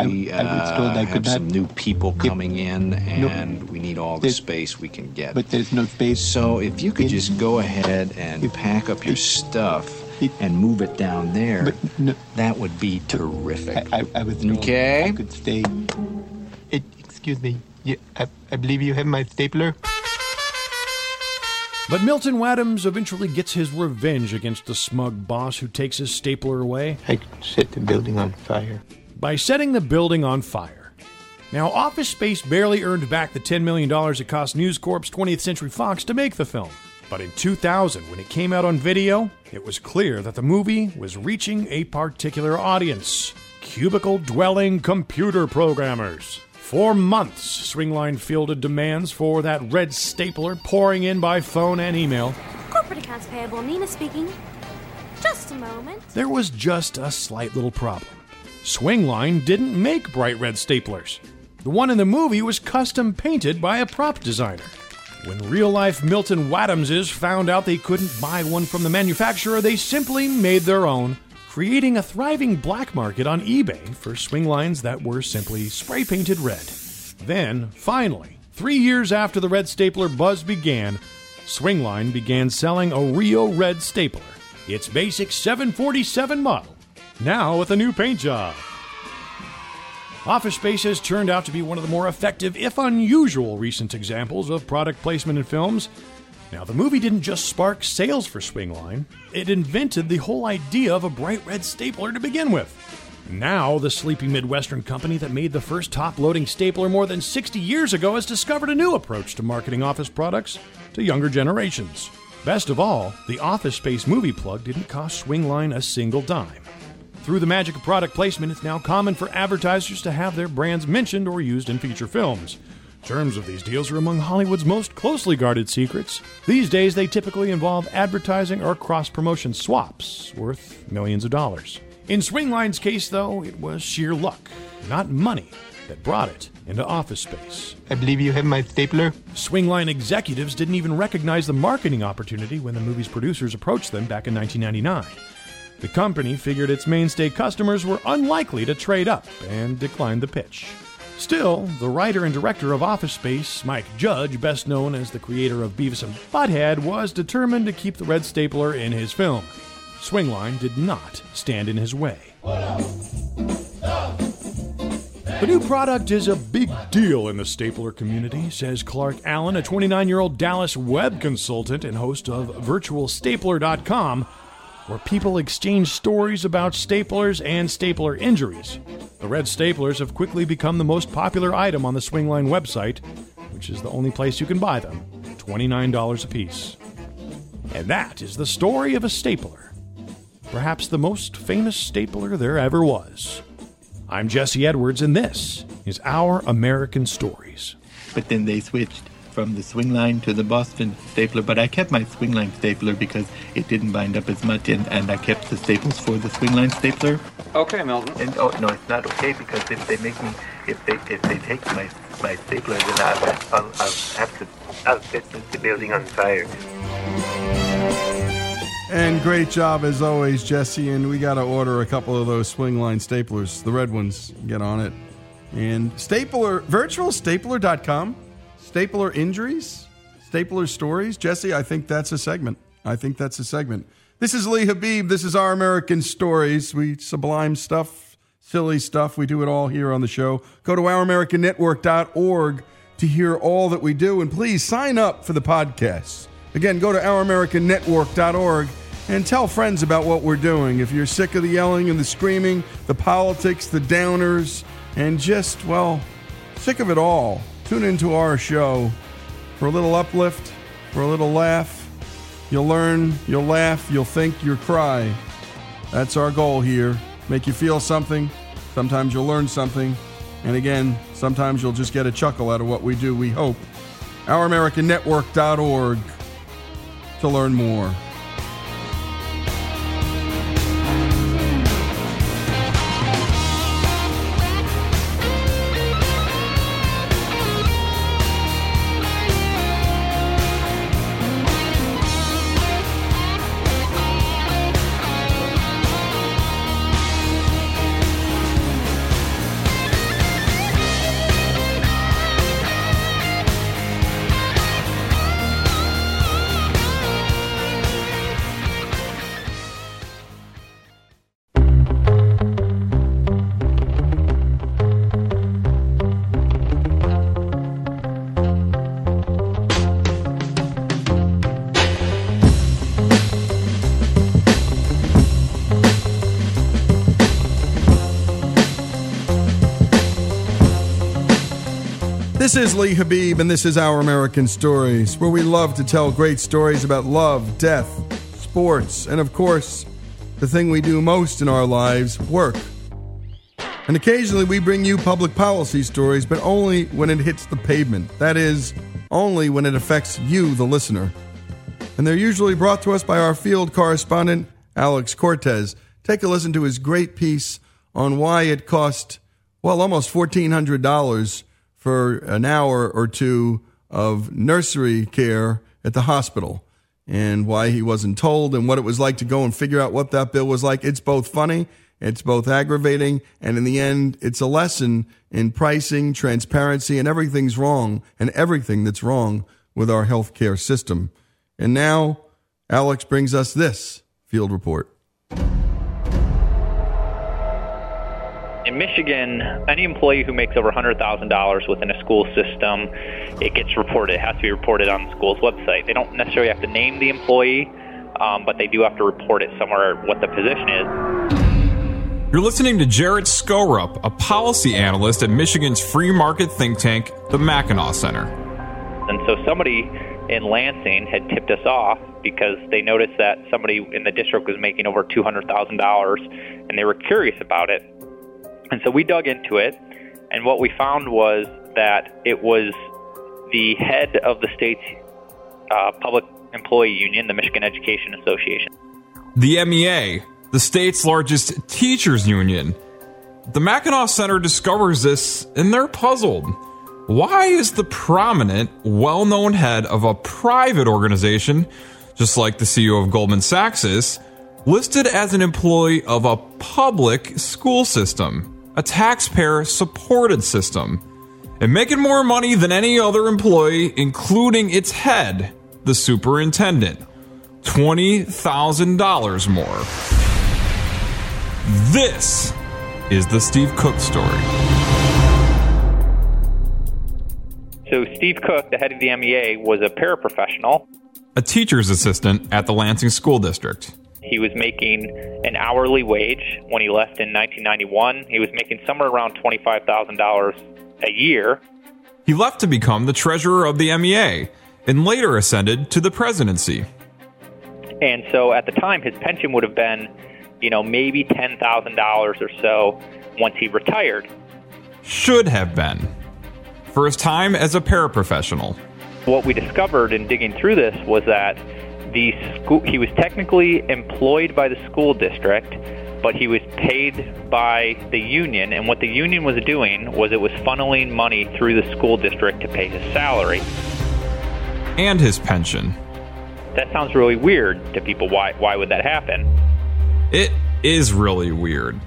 we I- I was told I uh, could have some new people coming in, No. and we need all the space we can get. but there's no space. So if you could just go ahead and pack up your stuff and move it down there, that would be terrific. I, I was told Okay. I could stay. It, excuse me. You, I, I believe you have my stapler. But Milton Waddams eventually gets his revenge against the smug boss who takes his stapler away. I set the building on fire. By setting the building on fire. Now, Office Space barely earned back the $10 million it cost News Corp's 20th Century Fox to make the film. But in 2000, when it came out on video, it was clear that the movie was reaching a particular audience cubicle dwelling computer programmers. For months, Swingline fielded demands for that red stapler pouring in by phone and email. Corporate accounts payable, Nina speaking. Just a moment. There was just a slight little problem. Swingline didn't make bright red staplers. The one in the movie was custom painted by a prop designer. When real life Milton Waddamses found out they couldn't buy one from the manufacturer, they simply made their own creating a thriving black market on eBay for Swinglines that were simply spray painted red. Then, finally, three years after the red stapler buzz began, Swingline began selling a Rio red stapler, its basic 747 model, now with a new paint job. Office Space has turned out to be one of the more effective, if unusual, recent examples of product placement in films. Now, the movie didn't just spark sales for Swingline, it invented the whole idea of a bright red stapler to begin with. Now, the sleepy Midwestern company that made the first top loading stapler more than 60 years ago has discovered a new approach to marketing office products to younger generations. Best of all, the Office Space movie plug didn't cost Swingline a single dime. Through the magic of product placement, it's now common for advertisers to have their brands mentioned or used in feature films. Terms of these deals are among Hollywood's most closely guarded secrets. These days, they typically involve advertising or cross promotion swaps worth millions of dollars. In Swingline's case, though, it was sheer luck, not money, that brought it into office space. I believe you have my stapler. Swingline executives didn't even recognize the marketing opportunity when the movie's producers approached them back in 1999. The company figured its mainstay customers were unlikely to trade up and declined the pitch. Still, the writer and director of Office Space, Mike Judge, best known as the creator of Beavis and Butthead, was determined to keep the red stapler in his film. Swingline did not stand in his way. The new product is a big deal in the stapler community, says Clark Allen, a 29 year old Dallas web consultant and host of virtualstapler.com, where people exchange stories about staplers and stapler injuries. The red staplers have quickly become the most popular item on the Swingline website, which is the only place you can buy them $29 a piece. And that is the story of a stapler. Perhaps the most famous stapler there ever was. I'm Jesse Edwards, and this is Our American Stories. But then they switched from the Swingline to the Boston stapler. But I kept my Swingline stapler because it didn't bind up as much, and, and I kept the staples for the Swingline stapler. Okay, Milton. And oh no, it's not okay because if they make me, if they if they take my my stapler, then I'll, I'll, I'll have to I'll set the building on fire. And great job as always, Jesse. And we got to order a couple of those Swingline staplers, the red ones. Get on it. And stapler, virtualstapler.com, stapler injuries, stapler stories. Jesse, I think that's a segment. I think that's a segment. This is Lee Habib. This is Our American Stories. We sublime stuff, silly stuff. We do it all here on the show. Go to ouramericannetwork.org to hear all that we do. And please sign up for the podcast. Again, go to ouramericannetwork.org and tell friends about what we're doing. If you're sick of the yelling and the screaming, the politics, the downers, and just, well, sick of it all, tune into our show for a little uplift, for a little laugh. You'll learn, you'll laugh, you'll think, you'll cry. That's our goal here. Make you feel something. Sometimes you'll learn something. And again, sometimes you'll just get a chuckle out of what we do, we hope. OurAmericanNetwork.org to learn more. Is Lee Habib, and this is Our American Stories, where we love to tell great stories about love, death, sports, and of course, the thing we do most in our lives work. And occasionally we bring you public policy stories, but only when it hits the pavement. That is, only when it affects you, the listener. And they're usually brought to us by our field correspondent, Alex Cortez. Take a listen to his great piece on why it cost, well, almost $1,400 for an hour or two of nursery care at the hospital. and why he wasn't told and what it was like to go and figure out what that bill was like. It's both funny, it's both aggravating, and in the end, it's a lesson in pricing, transparency, and everything's wrong and everything that's wrong with our healthcare system. And now, Alex brings us this field report. In Michigan, any employee who makes over $100,000 within a school system, it gets reported. It has to be reported on the school's website. They don't necessarily have to name the employee, um, but they do have to report it somewhere what the position is. You're listening to Jarrett Skorup, a policy analyst at Michigan's free market think tank, the Mackinac Center. And so somebody in Lansing had tipped us off because they noticed that somebody in the district was making over $200,000 and they were curious about it. And so we dug into it, and what we found was that it was the head of the state's uh, public employee union, the Michigan Education Association. The MEA, the state's largest teachers union. The Mackinac Center discovers this and they're puzzled. Why is the prominent, well known head of a private organization, just like the CEO of Goldman Sachs is, listed as an employee of a public school system, a taxpayer supported system, and making more money than any other employee, including its head, the superintendent? $20,000 more. This is the Steve Cook story. So Steve Cook, the head of the MEA, was a paraprofessional. A teacher's assistant at the Lansing School District. He was making an hourly wage when he left in 1991. He was making somewhere around $25,000 a year. He left to become the treasurer of the MEA and later ascended to the presidency. And so at the time, his pension would have been, you know, maybe $10,000 or so once he retired. Should have been. For his time as a paraprofessional. What we discovered in digging through this was that the school, he was technically employed by the school district, but he was paid by the union. And what the union was doing was it was funneling money through the school district to pay his salary and his pension. That sounds really weird to people. Why, why would that happen? It is really weird.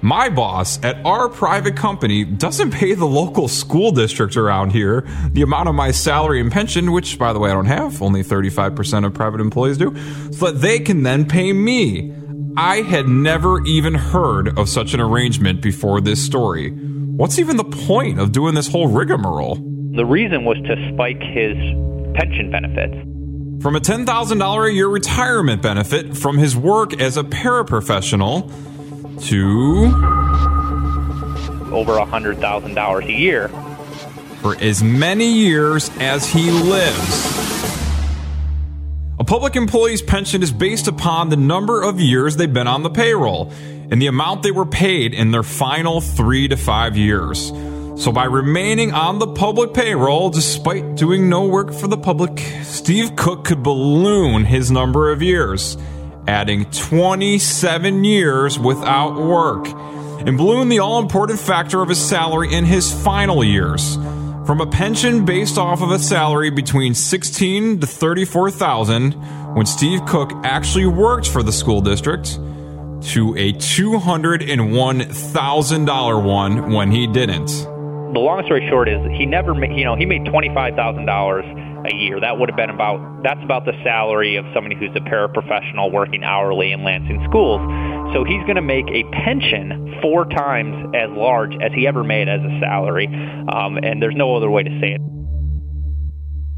My boss at our private company doesn't pay the local school district around here the amount of my salary and pension, which, by the way, I don't have. Only 35% of private employees do. So that they can then pay me. I had never even heard of such an arrangement before this story. What's even the point of doing this whole rigmarole? The reason was to spike his pension benefits. From a $10,000 a year retirement benefit from his work as a paraprofessional to over a $100,000 a year for as many years as he lives. A public employee's pension is based upon the number of years they've been on the payroll and the amount they were paid in their final three to five years. So, by remaining on the public payroll despite doing no work for the public, Steve Cook could balloon his number of years, adding 27 years without work, and balloon the all important factor of his salary in his final years. From a pension based off of a salary between 16 to 34,000 when Steve Cook actually worked for the school district to a $201,000 one when he didn't the long story short is he never made, you know, he made $25,000 a year. That would have been about, that's about the salary of somebody who's a paraprofessional working hourly in Lansing schools. So he's going to make a pension four times as large as he ever made as a salary. Um, and there's no other way to say it.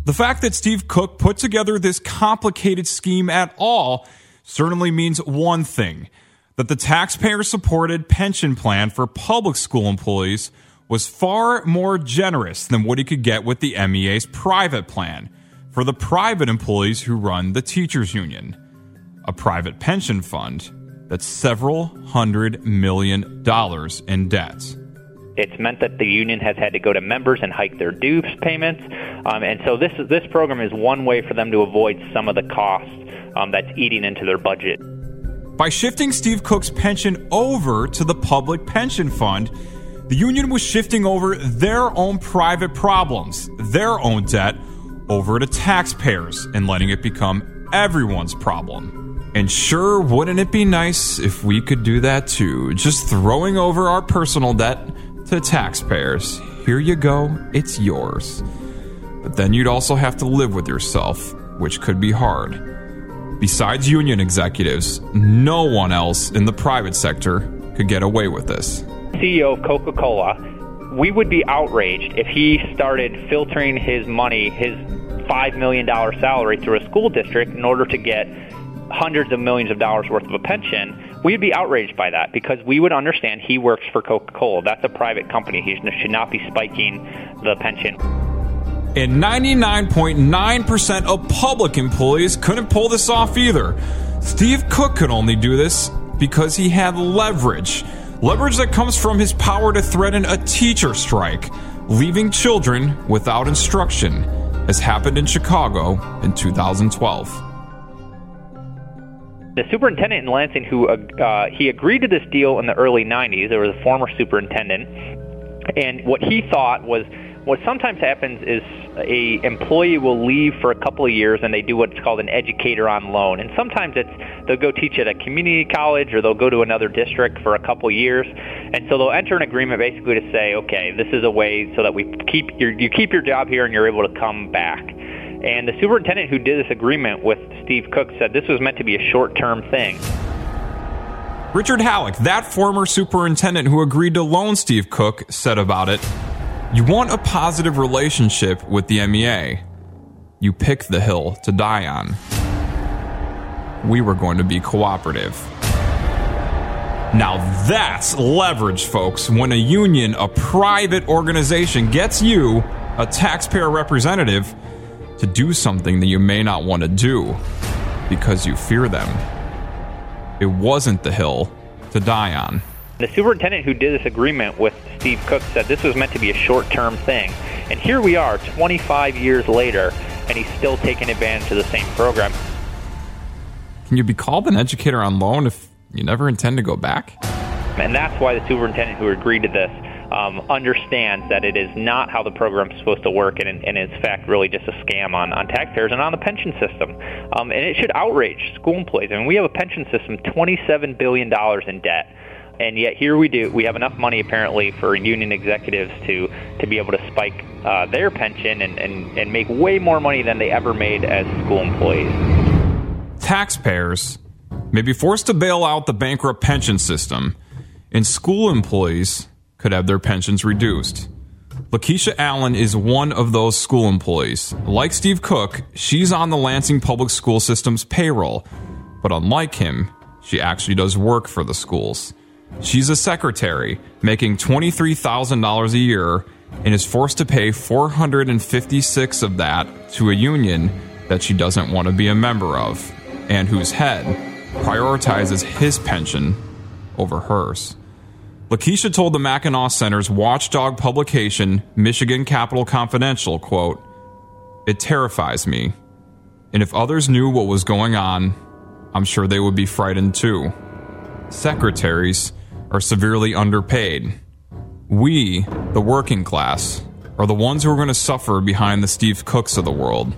The fact that Steve Cook put together this complicated scheme at all certainly means one thing that the taxpayer supported pension plan for public school employees was far more generous than what he could get with the MEA's private plan for the private employees who run the teachers union, a private pension fund that's several hundred million dollars in debt. It's meant that the union has had to go to members and hike their dues payments, um, and so this this program is one way for them to avoid some of the costs um, that's eating into their budget. By shifting Steve Cook's pension over to the public pension fund, the union was shifting over their own private problems, their own debt, over to taxpayers and letting it become everyone's problem. And sure, wouldn't it be nice if we could do that too? Just throwing over our personal debt to taxpayers. Here you go, it's yours. But then you'd also have to live with yourself, which could be hard. Besides union executives, no one else in the private sector could get away with this. CEO of Coca Cola, we would be outraged if he started filtering his money, his $5 million salary, through a school district in order to get hundreds of millions of dollars worth of a pension. We'd be outraged by that because we would understand he works for Coca Cola. That's a private company. He should not be spiking the pension. And 99.9% of public employees couldn't pull this off either. Steve Cook could only do this because he had leverage. Leverage that comes from his power to threaten a teacher strike, leaving children without instruction, as happened in Chicago in 2012. The superintendent in Lansing, who uh, he agreed to this deal in the early 90s, there was a former superintendent, and what he thought was what sometimes happens is a employee will leave for a couple of years and they do what's called an educator on loan. And sometimes it's they'll go teach at a community college or they'll go to another district for a couple of years. And so they'll enter an agreement basically to say okay this is a way so that we keep your you keep your job here and you're able to come back. And the superintendent who did this agreement with Steve Cook said this was meant to be a short-term thing. Richard Halleck, that former superintendent who agreed to loan Steve Cook, said about it You want a positive relationship with the MEA. You pick the hill to die on. We were going to be cooperative. Now that's leverage, folks. When a union, a private organization, gets you, a taxpayer representative, to do something that you may not want to do because you fear them. It wasn't the hill to die on. The superintendent who did this agreement with Steve Cook said this was meant to be a short-term thing. And here we are 25 years later and he's still taking advantage of the same program. Can you be called an educator on loan if you never intend to go back? And that's why the superintendent who agreed to this um, understands that it is not how the program is supposed to work, and, and in fact, really just a scam on, on taxpayers and on the pension system. Um, and it should outrage school employees. I mean, we have a pension system, $27 billion in debt. And yet here we do. We have enough money apparently for union executives to, to be able to spike uh, their pension and, and, and make way more money than they ever made as school employees. Taxpayers may be forced to bail out the bankrupt pension system, and school employees could have their pensions reduced. Lakeisha Allen is one of those school employees. Like Steve Cook, she's on the Lansing Public School System's payroll, but unlike him, she actually does work for the schools. She's a secretary, making $23,000 a year, and is forced to pay 456 of that to a union that she doesn't want to be a member of, and whose head prioritizes his pension over hers. Lakeisha told the Mackinac Center's watchdog publication, Michigan Capitol Confidential, quote, It terrifies me. And if others knew what was going on, I'm sure they would be frightened too. Secretaries are severely underpaid. We, the working class, are the ones who are going to suffer behind the Steve Cooks of the world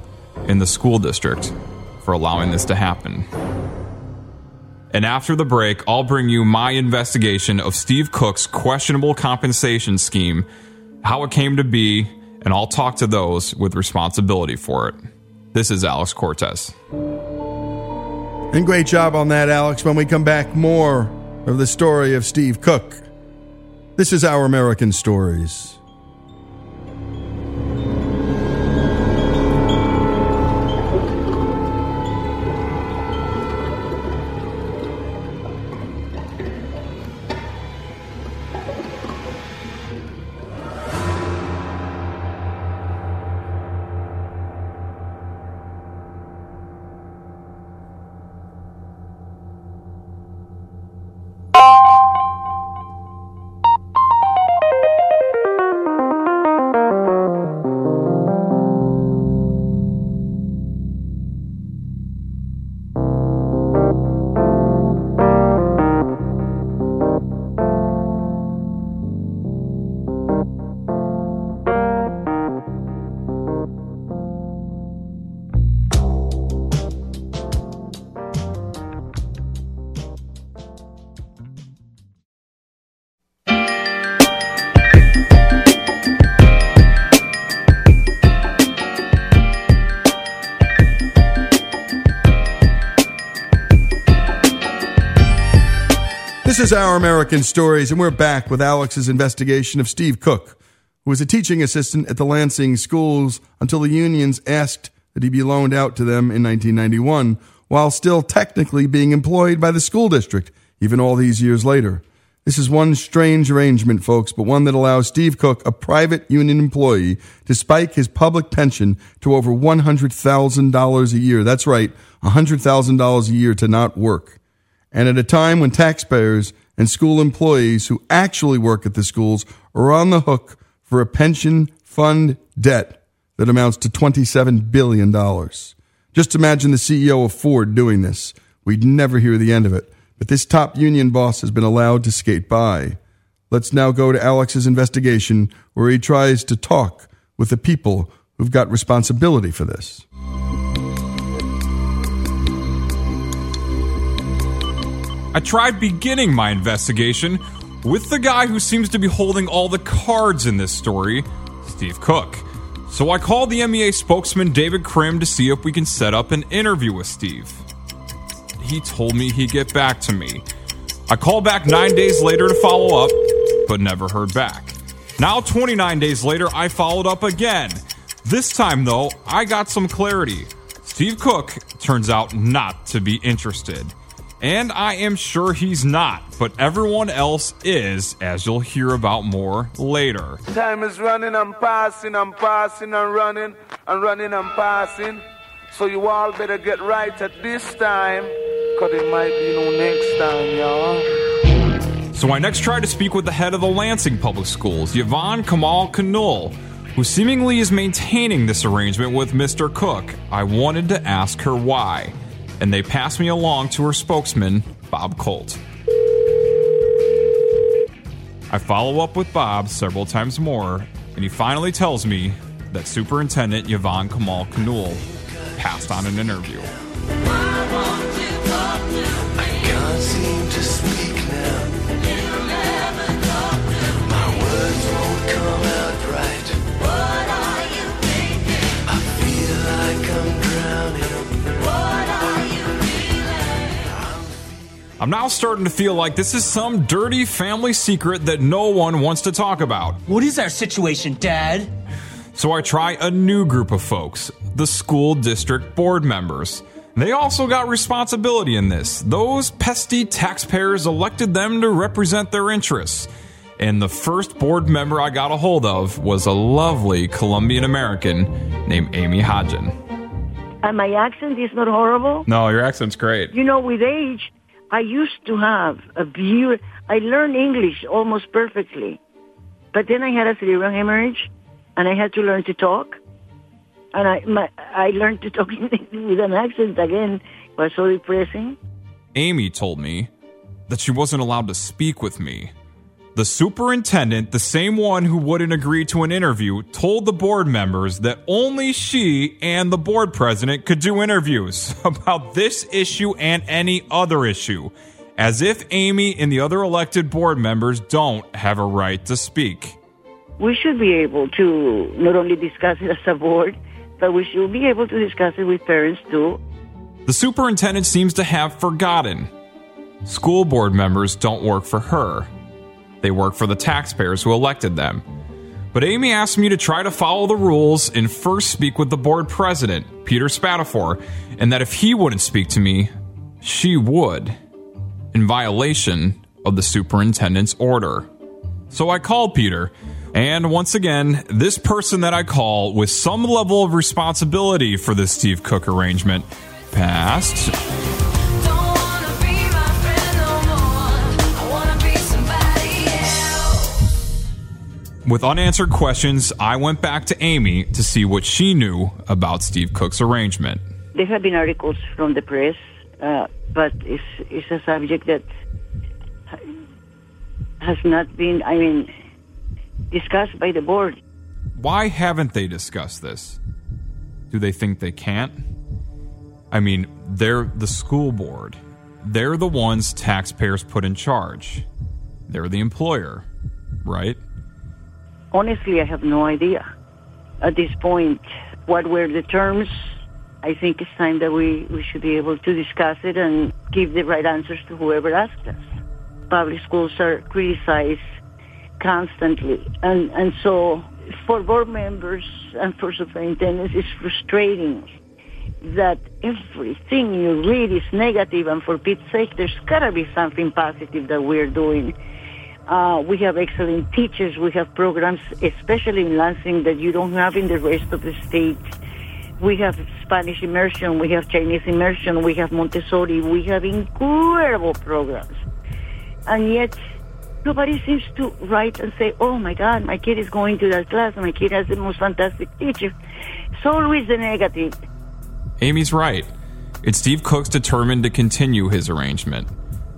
in the school district for allowing this to happen. And after the break, I'll bring you my investigation of Steve Cook's questionable compensation scheme, how it came to be, and I'll talk to those with responsibility for it. This is Alex Cortez. And great job on that, Alex. When we come back, more of the story of Steve Cook. This is Our American Stories. Our American Stories, and we're back with Alex's investigation of Steve Cook, who was a teaching assistant at the Lansing schools until the unions asked that he be loaned out to them in 1991, while still technically being employed by the school district, even all these years later. This is one strange arrangement, folks, but one that allows Steve Cook, a private union employee, to spike his public pension to over $100,000 a year. That's right, $100,000 a year to not work. And at a time when taxpayers and school employees who actually work at the schools are on the hook for a pension fund debt that amounts to $27 billion. Just imagine the CEO of Ford doing this. We'd never hear the end of it. But this top union boss has been allowed to skate by. Let's now go to Alex's investigation, where he tries to talk with the people who've got responsibility for this. I tried beginning my investigation with the guy who seems to be holding all the cards in this story, Steve Cook. So I called the MEA spokesman David Crim to see if we can set up an interview with Steve. He told me he'd get back to me. I called back nine days later to follow up, but never heard back. Now, 29 days later, I followed up again. This time, though, I got some clarity. Steve Cook turns out not to be interested. And I am sure he's not, but everyone else is, as you'll hear about more later. Time is running, I'm passing, I'm passing and running, and running and passing. So you all better get right at this time, cause it might be no next time, y'all. So I next tried to speak with the head of the Lansing Public Schools, Yvonne Caamal Canul, who seemingly is maintaining this arrangement with Mr. Cook. I wanted to ask her why, and they passed me along to her spokesman, Bob Kolt. I follow up with Bob several times more, and he finally tells me that Superintendent Yvonne Caamal Canul passed on an interview. I'm now starting to feel like this is some dirty family secret that no one wants to talk about. What is our situation, Dad? So I try a new group of folks, the school district board members. They also got responsibility in this. Those pesky taxpayers elected them to represent their interests. And the first board member I got a hold of was a lovely Colombian American named Amy Hodgen. And my accent is not horrible. No, your accent's great. You know, with age, I used to have a view. I learned English almost perfectly, but then I had a cerebral hemorrhage, and I had to learn to talk. And I my, I learned to talk with an accent again. It was so depressing. Amy told me that she wasn't allowed to speak with me. The superintendent, the same one who wouldn't agree to an interview, told the board members that only she and the board president could do interviews about this issue and any other issue, as if Amy and the other elected board members don't have a right to speak. We should be able to not only discuss it as a board, but we should be able to discuss it with parents too. The superintendent seems to have forgotten. School board members don't work for her. They work for the taxpayers who elected them. But Amy asked me to try to follow the rules and first speak with the board president, Peter Spadafore, and that if he wouldn't speak to me, she would, in violation of the superintendent's order. So I called Peter, and once again, this person that I call with some level of responsibility for this Steve Cook arrangement passed. With unanswered questions, I went back to Amy to see what she knew about Steve Cook's arrangement. There have been articles from the press, uh, but it's, it's a subject that has not been, I mean, discussed by the board. Why haven't they discussed this? Do they think they can't? I mean, they're the school board. They're the ones taxpayers put in charge. They're the employer, right? Honestly, I have no idea. At this point, what were the terms? I think it's time that we, we should be able to discuss it and give the right answers to whoever asked us. public schools are criticized constantly. And, and so for board members and for superintendents, it's frustrating that everything you read is negative, and for Pete's sake, there's got to be something positive that we're doing. Uh, we have excellent teachers. We have programs, especially in Lansing, that you don't have in the rest of the state. We have Spanish immersion. We have Chinese immersion. We have Montessori. We have incredible programs. And yet, nobody seems to write and say, oh my God, my kid is going to that class. My kid has the most fantastic teacher. It's always the negative. Amy's right. It's Steve Cook's determined to continue his arrangement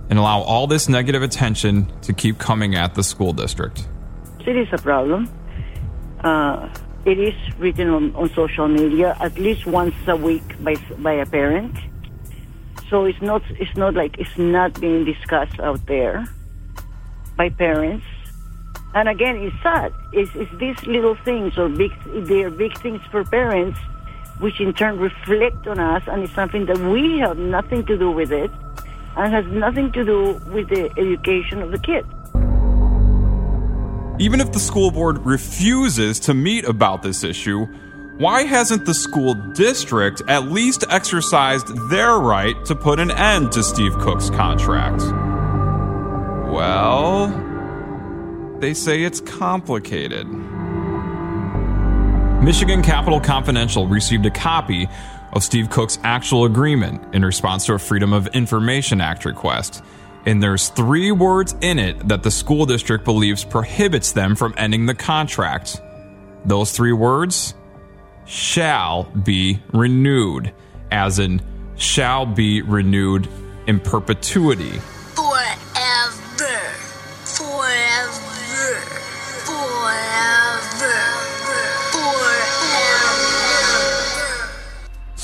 and allow all this negative attention to keep coming at the school district. It is a problem. Uh, it is written on, on social media at least once a week by by a parent. So it's not it's not like it's not being discussed out there by parents. And again, it's sad. It's, it's these little things or big they're big things for parents, which in turn reflect on us, and it's something that we have nothing to do with it, and has nothing to do with the education of the kids. Even if the school board refuses to meet about this issue, why hasn't the school district at least exercised their right to put an end to Steve Cook's contract? Well, they say it's complicated. Michigan Capitol Confidential received a copy of Steve Cook's actual agreement in response to a Freedom of Information Act request. And there's three words in it that the school district believes prohibits them from ending the contract. Those three words shall be renewed, as in shall be renewed in perpetuity.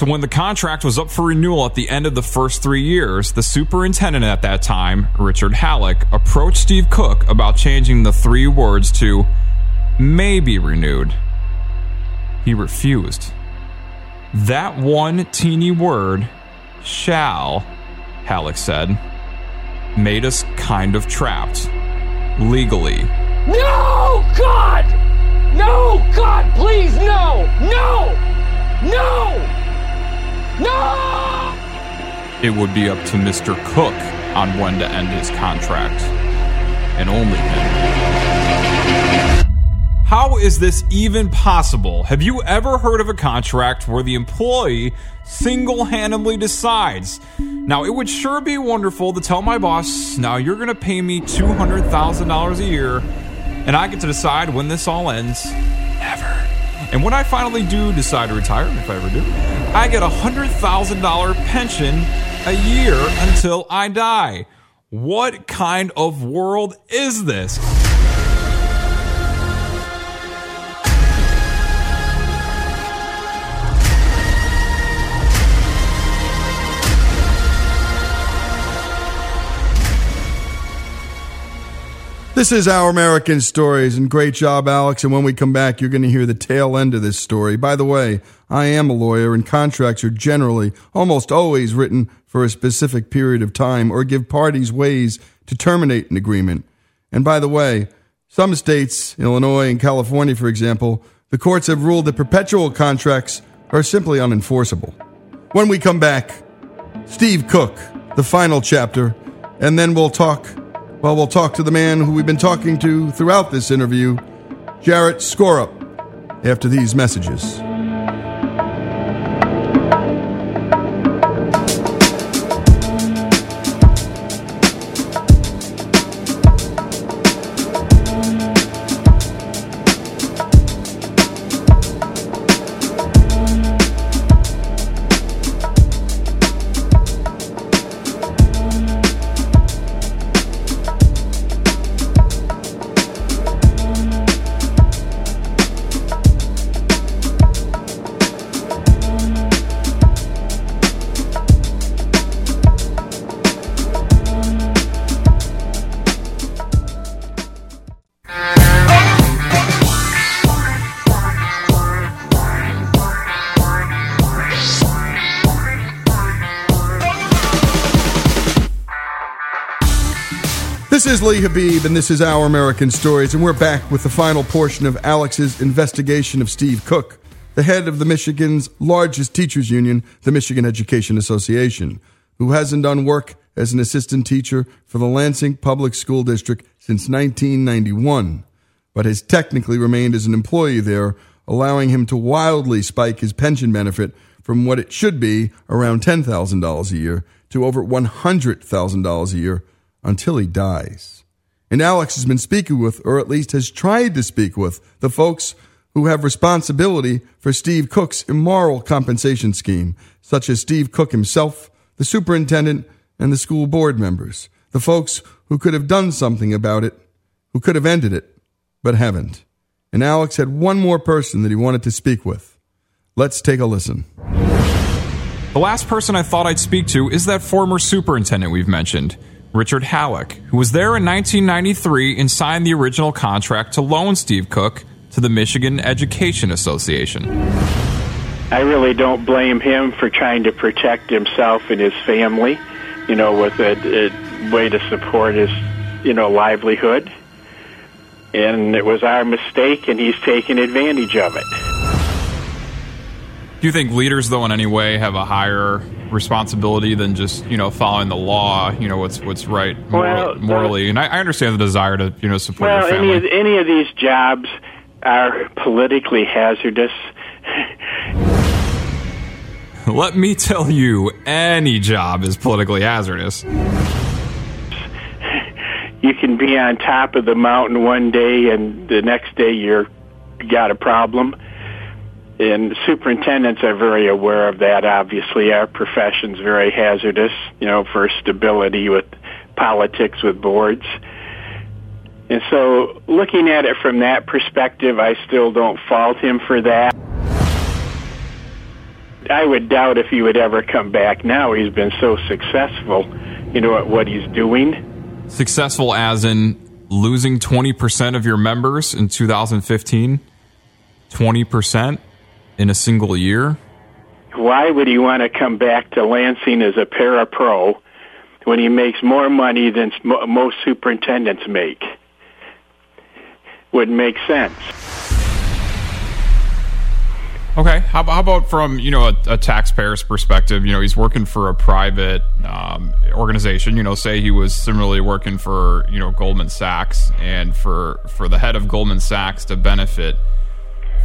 So, when the contract was up for renewal at the end of the first three years, the superintendent at that time, Richard Halleck, approached Steve Cook about changing the three words to may be renewed. He refused. That one teeny word, shall, Halleck said, made us kind of trapped. Legally. No, God! No, God, please, no! No! No! No! It would be up to Mr. Cook on when to end his contract. And only him. How is this even possible? Have you ever heard of a contract where the employee single handedly decides? Now, it would sure be wonderful to tell my boss, now you're going to pay me $200,000 a year, and I get to decide when this all ends. Never. And when I finally do decide to retire, if I ever do, I get a $100,000 pension a year until I die. What kind of world is this? This is Our American Stories, and great job, Alex. And when we come back, you're going to hear the tail end of this story. By the way, I am a lawyer, and contracts are generally, almost always, written for a specific period of time or give parties ways to terminate an agreement. And by the way, some states, Illinois and California, for example, the courts have ruled that perpetual contracts are simply unenforceable. When we come back, Steve Cook, the final chapter, and then we'll talk well, we'll talk to the man who we've been talking to throughout this interview, Jarrett Skorup, after these messages. Lee Habeeb, and this is Our American Stories, and we're back with the final portion of Alex's investigation of Steve Cook, the head of the Michigan's largest teachers union, the Michigan Education Association, who hasn't done work as an assistant teacher for the Lansing Public School District since 1991, but has technically remained as an employee there, allowing him to wildly spike his pension benefit from what it should be around $10,000 a year to over $100,000 a year until he dies. And Alex has been speaking with, or at least has tried to speak with, the folks who have responsibility for Steve Cook's immoral compensation scheme, such as Steve Cook himself, the superintendent, and the school board members, the folks who could have done something about it, who could have ended it, but haven't. And Alex had one more person that he wanted to speak with. Let's take a listen. The last person I thought I'd speak to is that former superintendent we've mentioned, Richard Halleck, who was there in 1993 and signed the original contract to loan Steve Cook to the Michigan Education Association. I really don't blame him for trying to protect himself and his family, you know, with a, a way to support his, you know, livelihood. And it was our mistake, and he's taken advantage of it. Do you think leaders, though, in any way, have a higher responsibility than just you know following the law? You know what's what's right mor- Well, uh, morally, and I, I understand the desire to you know support Well, your any family. of, any of these jobs are politically hazardous. Let me tell you, any job is politically hazardous. You can be on top of the mountain one day, and the next day you're got a problem. And superintendents are very aware of that. Obviously, our profession's very hazardous. You know, for stability with politics with boards. And so, looking at it from that perspective, I still don't fault him for that. I would doubt if he would ever come back now. He's been so successful, you know, at what he's doing. Successful as in losing 20% of your members in 2015? 20% in a single year? Why would he want to come back to Lansing as a para pro when he makes more money than most superintendents make? Wouldn't make sense. Okay. How, how about from you know a, a taxpayer's perspective? You know, he's working for a private um, organization. You know, say he was similarly working for you know Goldman Sachs, and for for the head of Goldman Sachs to benefit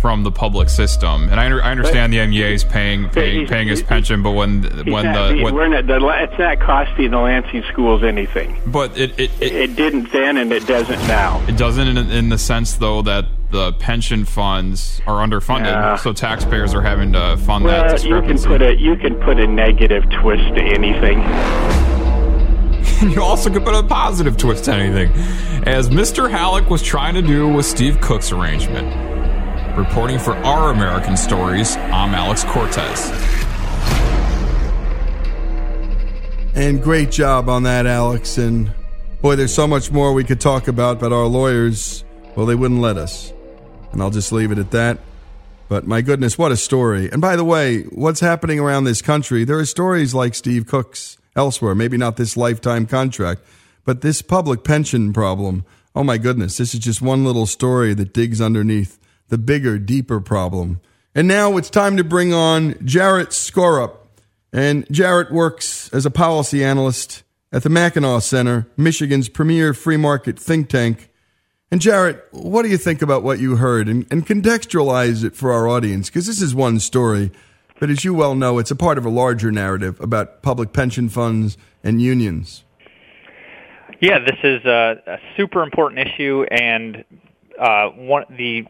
from the public system. And I, I understand the MEA is paying paying, paying his pension, but when when not, the he- when, we're not, the, it's not costing the Lansing schools anything. but it it, it It didn't then, and it doesn't now. It doesn't in, in the sense though that the pension funds are underfunded, Yeah. so taxpayers are having to fund that Well, you can put a you can put a negative twist to anything. you also could put a positive twist to anything, as Mr. Halleck was trying to do with Steve Cook's arrangement. Reporting for Our American Stories, I'm Alex Cortez. And great job on that, Alex. And boy, there's so much more we could talk about, but our lawyers, well, they wouldn't let us. And I'll just leave it at that. But my goodness, what a story. And by the way, what's happening around this country, there are stories like Steve Cook's elsewhere, maybe not this lifetime contract, but this public pension problem. Oh my goodness, this is just one little story that digs underneath the bigger, deeper problem. And now it's time to bring on Jarrett Skorup. And Jarrett works as a policy analyst at the Mackinac Center, Michigan's premier free market think tank. And Jarrett, what do you think about what you heard and, and contextualize it for our audience? Because this is one story, but as you well know, it's a part of a larger narrative about public pension funds and unions. Yeah, this is a, a super important issue, and uh, one the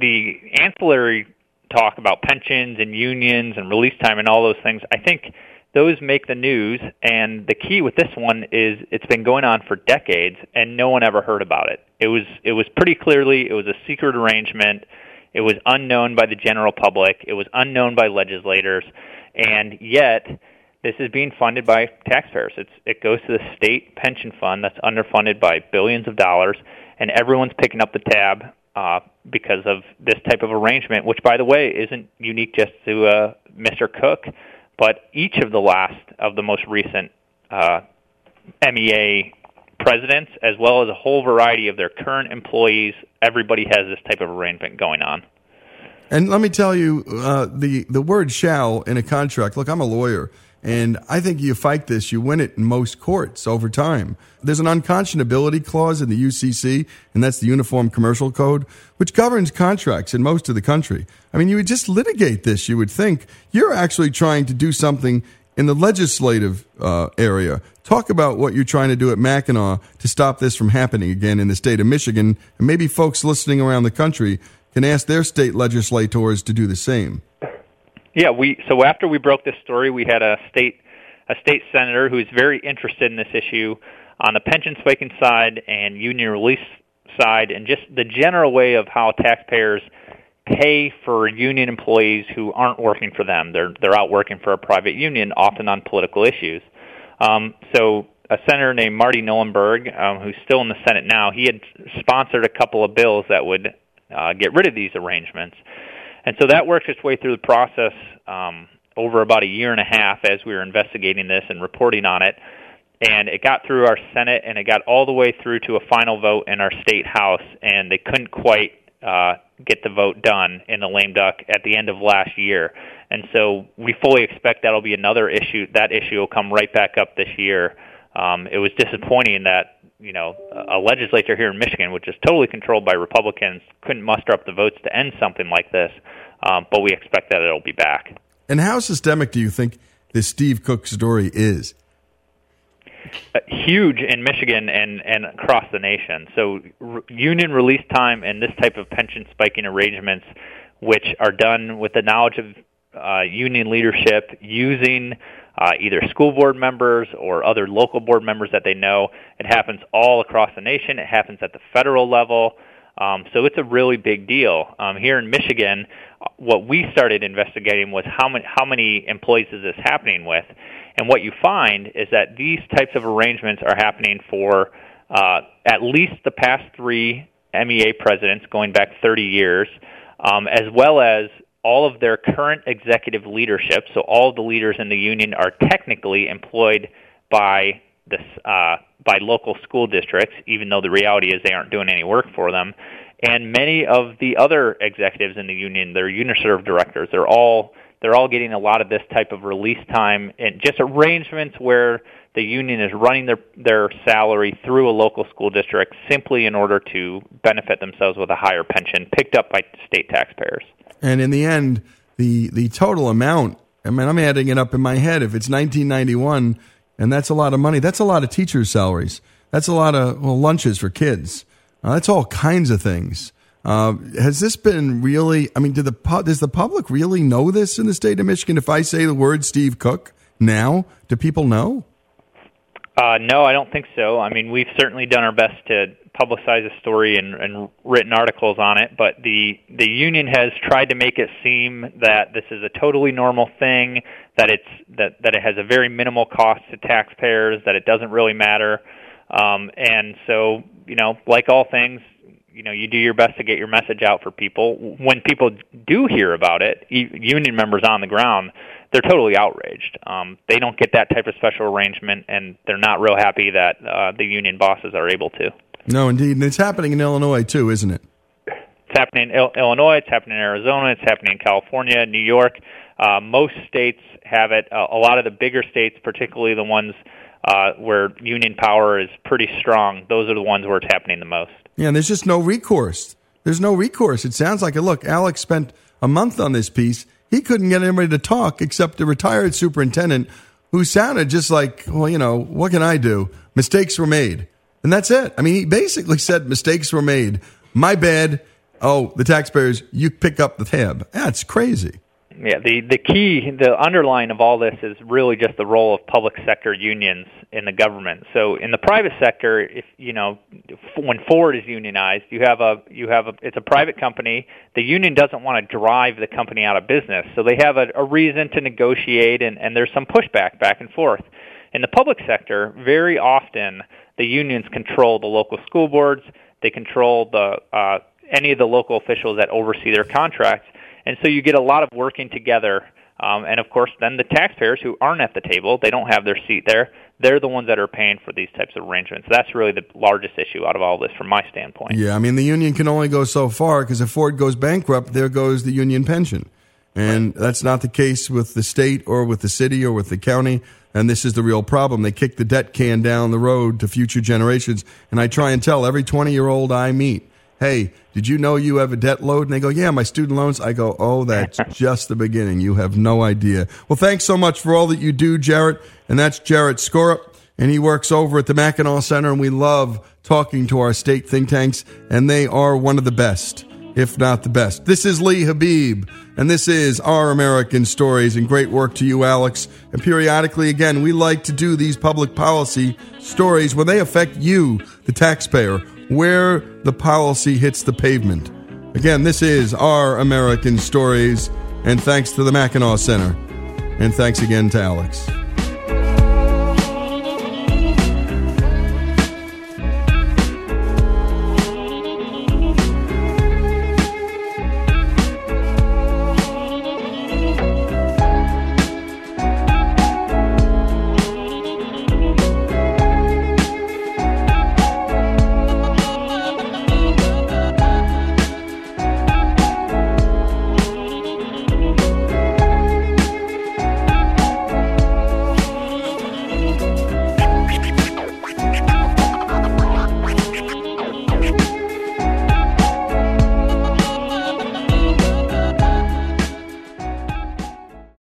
the ancillary talk about pensions and unions and release time and all those things. I think those make the news, and the key with this one is it's been going on for decades, and no one ever heard about it. It was it was pretty clearly it was a secret arrangement. It was unknown by the general public. It was unknown by legislators, and yet this is being funded by taxpayers. It's it goes to the state pension fund that's underfunded by billions of dollars, and everyone's picking up the tab uh, because of this type of arrangement. Which, by the way, isn't unique just to uh, Mr. Cook, but each of the last of the most recent uh, MEA presidents as well as a whole variety of their current employees. Everybody has this type of arrangement going on. And let me tell you, uh, the the word "shall" in a contract. Look, I'm a lawyer, and I think you fight this, you win it in most courts over time. There's an unconscionability clause in the UCC, and that's the Uniform Commercial Code, which governs contracts in most of the country. I mean, you would just litigate this. You would think you're actually trying to do something in the legislative uh, area. Talk about what you're trying to do at Mackinac to stop this from happening again in the state of Michigan, and maybe folks listening around the country can ask their state legislators to do the same. Yeah, we so after we broke this story, we had a state a state senator who is very interested in this issue on the pension spiking side and union release side, and just the general way of how taxpayers pay for union employees who aren't working for them. They're they're out working for a private union, often on political issues. Um, so a senator named Marty Knollenberg, um, who's still in the Senate now, he had sponsored a couple of bills that would uh, get rid of these arrangements. And so that worked its way through the process um, over about a year and a half as we were investigating this and reporting on it. And it got through our Senate and it got all the way through to a final vote in our state House, and they couldn't quite uh, get the vote done in the lame duck at the end of last year. And so we fully expect that'll be another issue. That issue will come right back up this year. Um, it was disappointing that you know a legislature here in Michigan, which is totally controlled by Republicans, couldn't muster up the votes to end something like this. Um, but we expect that it'll be back. And how systemic do you think this Steve Cook story is? Uh, huge in Michigan and and across the nation. So r- union release time and this type of pension spiking arrangements, which are done with the knowledge of uh, union leadership using uh, either school board members or other local board members that they know. It happens all across the nation. It happens at the federal level. Um, so it's a really big deal. Um, here in Michigan, what we started investigating was how many how many employees is this happening with, and what you find is that these types of arrangements are happening for uh, at least the past three MEA presidents, going back 30 years, um, as well as all of their current executive leadership. So all the leaders in the union are technically employed by this uh, by local school districts, even though the reality is they aren't doing any work for them. And many of the other executives in the union, their Uniserv directors, they're all they're all getting a lot of this type of release time and just arrangements where the union is running their their salary through a local school district simply in order to benefit themselves with a higher pension picked up by state taxpayers. And in the end, the the total amount. I mean, I'm adding it up in my head. If it's 1991, and that's a lot of money. That's a lot of teachers' salaries. That's a lot of well, lunches for kids. Uh, that's all kinds of things. Uh, has this been really? I mean, do the does the public really know this in the state of Michigan? If I say the word Steve Cook now, do people know? Uh, no, I don't think so. I mean, we've certainly done our best to publicize a story and, and written articles on it, but the the union has tried to make it seem that this is a totally normal thing, that it's that that it has a very minimal cost to taxpayers, that it doesn't really matter, um, and so you know, like all things, you know, you do your best to get your message out for people. When people do hear about it, union members on the ground, they're totally outraged. Um, they don't get that type of special arrangement, and they're not real happy that uh, the union bosses are able to. No, indeed, and it's happening in Illinois too, isn't it? It's happening in Illinois. It's happening in Arizona. It's happening in California, New York. Uh, most states have it. Uh, a lot of the bigger states, particularly the ones uh, where union power is pretty strong, those are the ones where it's happening the most. Yeah, and there's just no recourse. There's no recourse. It sounds like it. Look, Alex spent a month on this piece. He couldn't get anybody to talk except the retired superintendent who sounded just like, well, you know, what can I do? Mistakes were made. And that's it. I mean, he basically said mistakes were made. My bad. Oh, the taxpayers, you pick up the tab. That's crazy. Yeah, the the key, the underline of all this is really just the role of public sector unions in the government. So in the private sector, if you know, when Ford is unionized, you have a you have a it's a private company. The union doesn't want to drive the company out of business, so they have a, a reason to negotiate, and and there's some pushback back and forth. In the public sector, very often the unions control the local school boards. They control the uh, any of the local officials that oversee their contracts and so you get a lot of working together Um, and of course, then the taxpayers who aren't at the table, they don't have their seat there. They're the ones that are paying for these types of arrangements. That's really the largest issue out of all this from my standpoint. Yeah, I mean, the union can only go so far because if Ford goes bankrupt, there goes the union pension. And that's not the case with the state or with the city or with the county. And this is the real problem. They kick the debt can down the road to future generations. And I try and tell every 20 year old I meet, hey, did you know you have a debt load? And they go, yeah, my student loans. I go, oh, that's just the beginning. You have no idea. Well, thanks so much for all that you do, Jarrett. And that's Jarrett Skorup. And he works over at the Mackinac Center. And we love talking to our state think tanks. And they are one of the best, if not the best. This is Lee Habeeb. And this is Our American Stories. And great work to you, Alex. And periodically, again, we like to do these public policy stories when they affect you, the taxpayer where the policy hits the pavement. Again, this is Our American Stories, and thanks to the Mackinac Center. And thanks again to Alex.